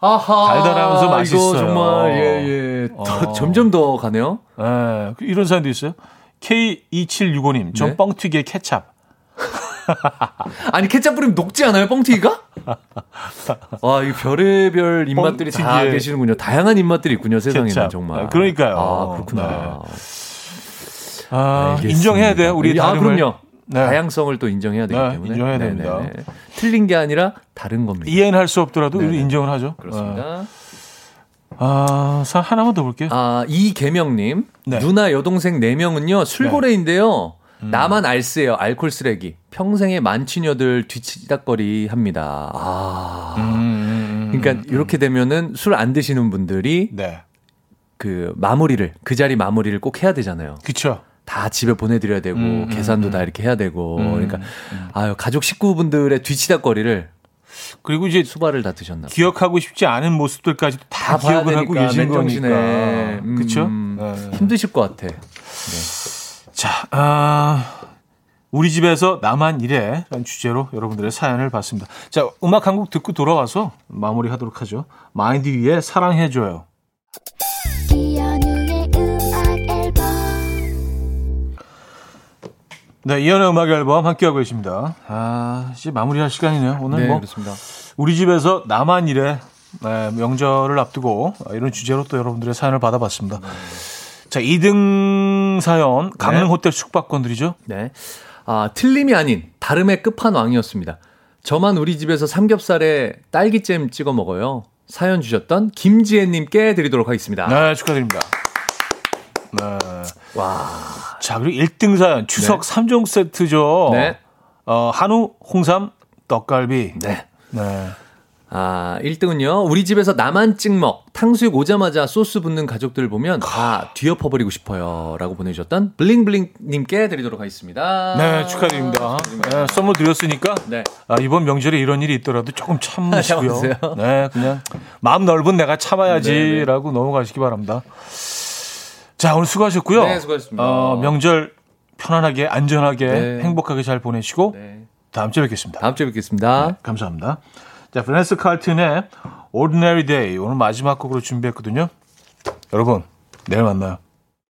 아하. 달달하면서 맛있어요. 이거 정말, 예, 예. 더, 어. 점점 더 가네요. 예, 그 이런 사람도 있어요. K2765님, 전 네. 뻥튀기에 케찹. *laughs* *laughs* 아니, 케찹 뿌리면 녹지 않아요, 뻥튀기가? 와, 이 별의별 입맛들이 다 뻥튀기에 계시는군요. 다양한 입맛들이 있군요, 세상에는 케찹. 정말. 아, 그러니까요. 아, 그렇구나. 아, 알겠습니다. 인정해야 돼요. 우리 아. 그럼요. 네. 다양성을 또 인정해야 되기 네, 때문에. 인정해야 네네네. 됩니다. 틀린 게 아니라 다른 겁니다. 이해는 할 수 없더라도 우리. 인정을 하죠. 그렇습니다. 아, 사- 하나만 더 볼게요. 아, 이계명님. 네. 누나 여동생 4명은요, 술고래인데요. 나만 알쓰예요, 알콜 쓰레기. 평생의 만취녀들 뒤치닥거리 합니다. 아. 음, 음, 음, 그러니까 이렇게 되면은 술 안 드시는 분들이 네. 그 마무리를, 그 자리 마무리를 꼭 해야 되잖아요. 그쵸. 다 집에 보내드려야 되고, 음, 음, 계산도 다 이렇게 해야 되고. 그러니까, 아유, 가족 식구분들의 뒤치닥거리를 그리고 이제 수발을 다 드셨나. 기억하고 싶지 않은 모습들까지 다, 다 기억을 하고 계신. 거니까. 음, 그쵸? 음. 네. 힘드실 것 같아. 자, 아, 우리 집에서 나만 이래 라는 주제로 여러분들의 사연을 봤습니다. 자, 음악 한 곡 듣고 돌아와서 마무리 하도록 하죠. 마인드 위에 사랑해줘요. 네, 이연의 음악 앨범 함께하고 계십니다. 아, 이제 마무리할 시간이네요. 오늘 네, 뭐 그렇습니다. 우리 집에서 나만 이래 네, 명절을 앞두고 이런 주제로 또 여러분들의 사연을 받아봤습니다. 자, 2등 사연 강릉 네. 호텔 숙박권들이죠. 네. 아, 틀림이 아닌 다름의 끝판왕이었습니다. 저만 우리 집에서 삼겹살에 딸기잼 찍어 먹어요. 사연 주셨던 김지혜님께 드리도록 하겠습니다. 네, 축하드립니다. 네. 와. 자, 그리고 1등 사연 추석 네. 삼 3종 세트죠. 네. 어, 한우, 홍삼, 떡갈비. 네. 네. 아, 1등은요. 우리 집에서 나만 찍먹. 탕수육 오자마자 소스 붓는 가족들 보면 다 뒤엎어버리고 싶어요. 라고 보내주셨던 블링블링님께 드리도록 하겠습니다. 네, 축하드립니다. 네, 선물 드렸으니까 네. 아, 이번 명절에 이런 일이 있더라도 조금 참으시고요. *laughs* 네, 그냥 마음 넓은 내가 참아야지라고 넘어가시기 바랍니다. 자, 오늘 수고하셨고요. 네, 수고하셨습니다. 어, 명절 편안하게, 안전하게, 네. 행복하게 잘 보내시고 네. 다음 주에 뵙겠습니다. 다음 주에 뵙겠습니다. 네, 감사합니다. 자, 브랜스 칼튼의 Ordinary Day 오늘 마지막 곡으로 준비했거든요. 여러분, 내일 만나요.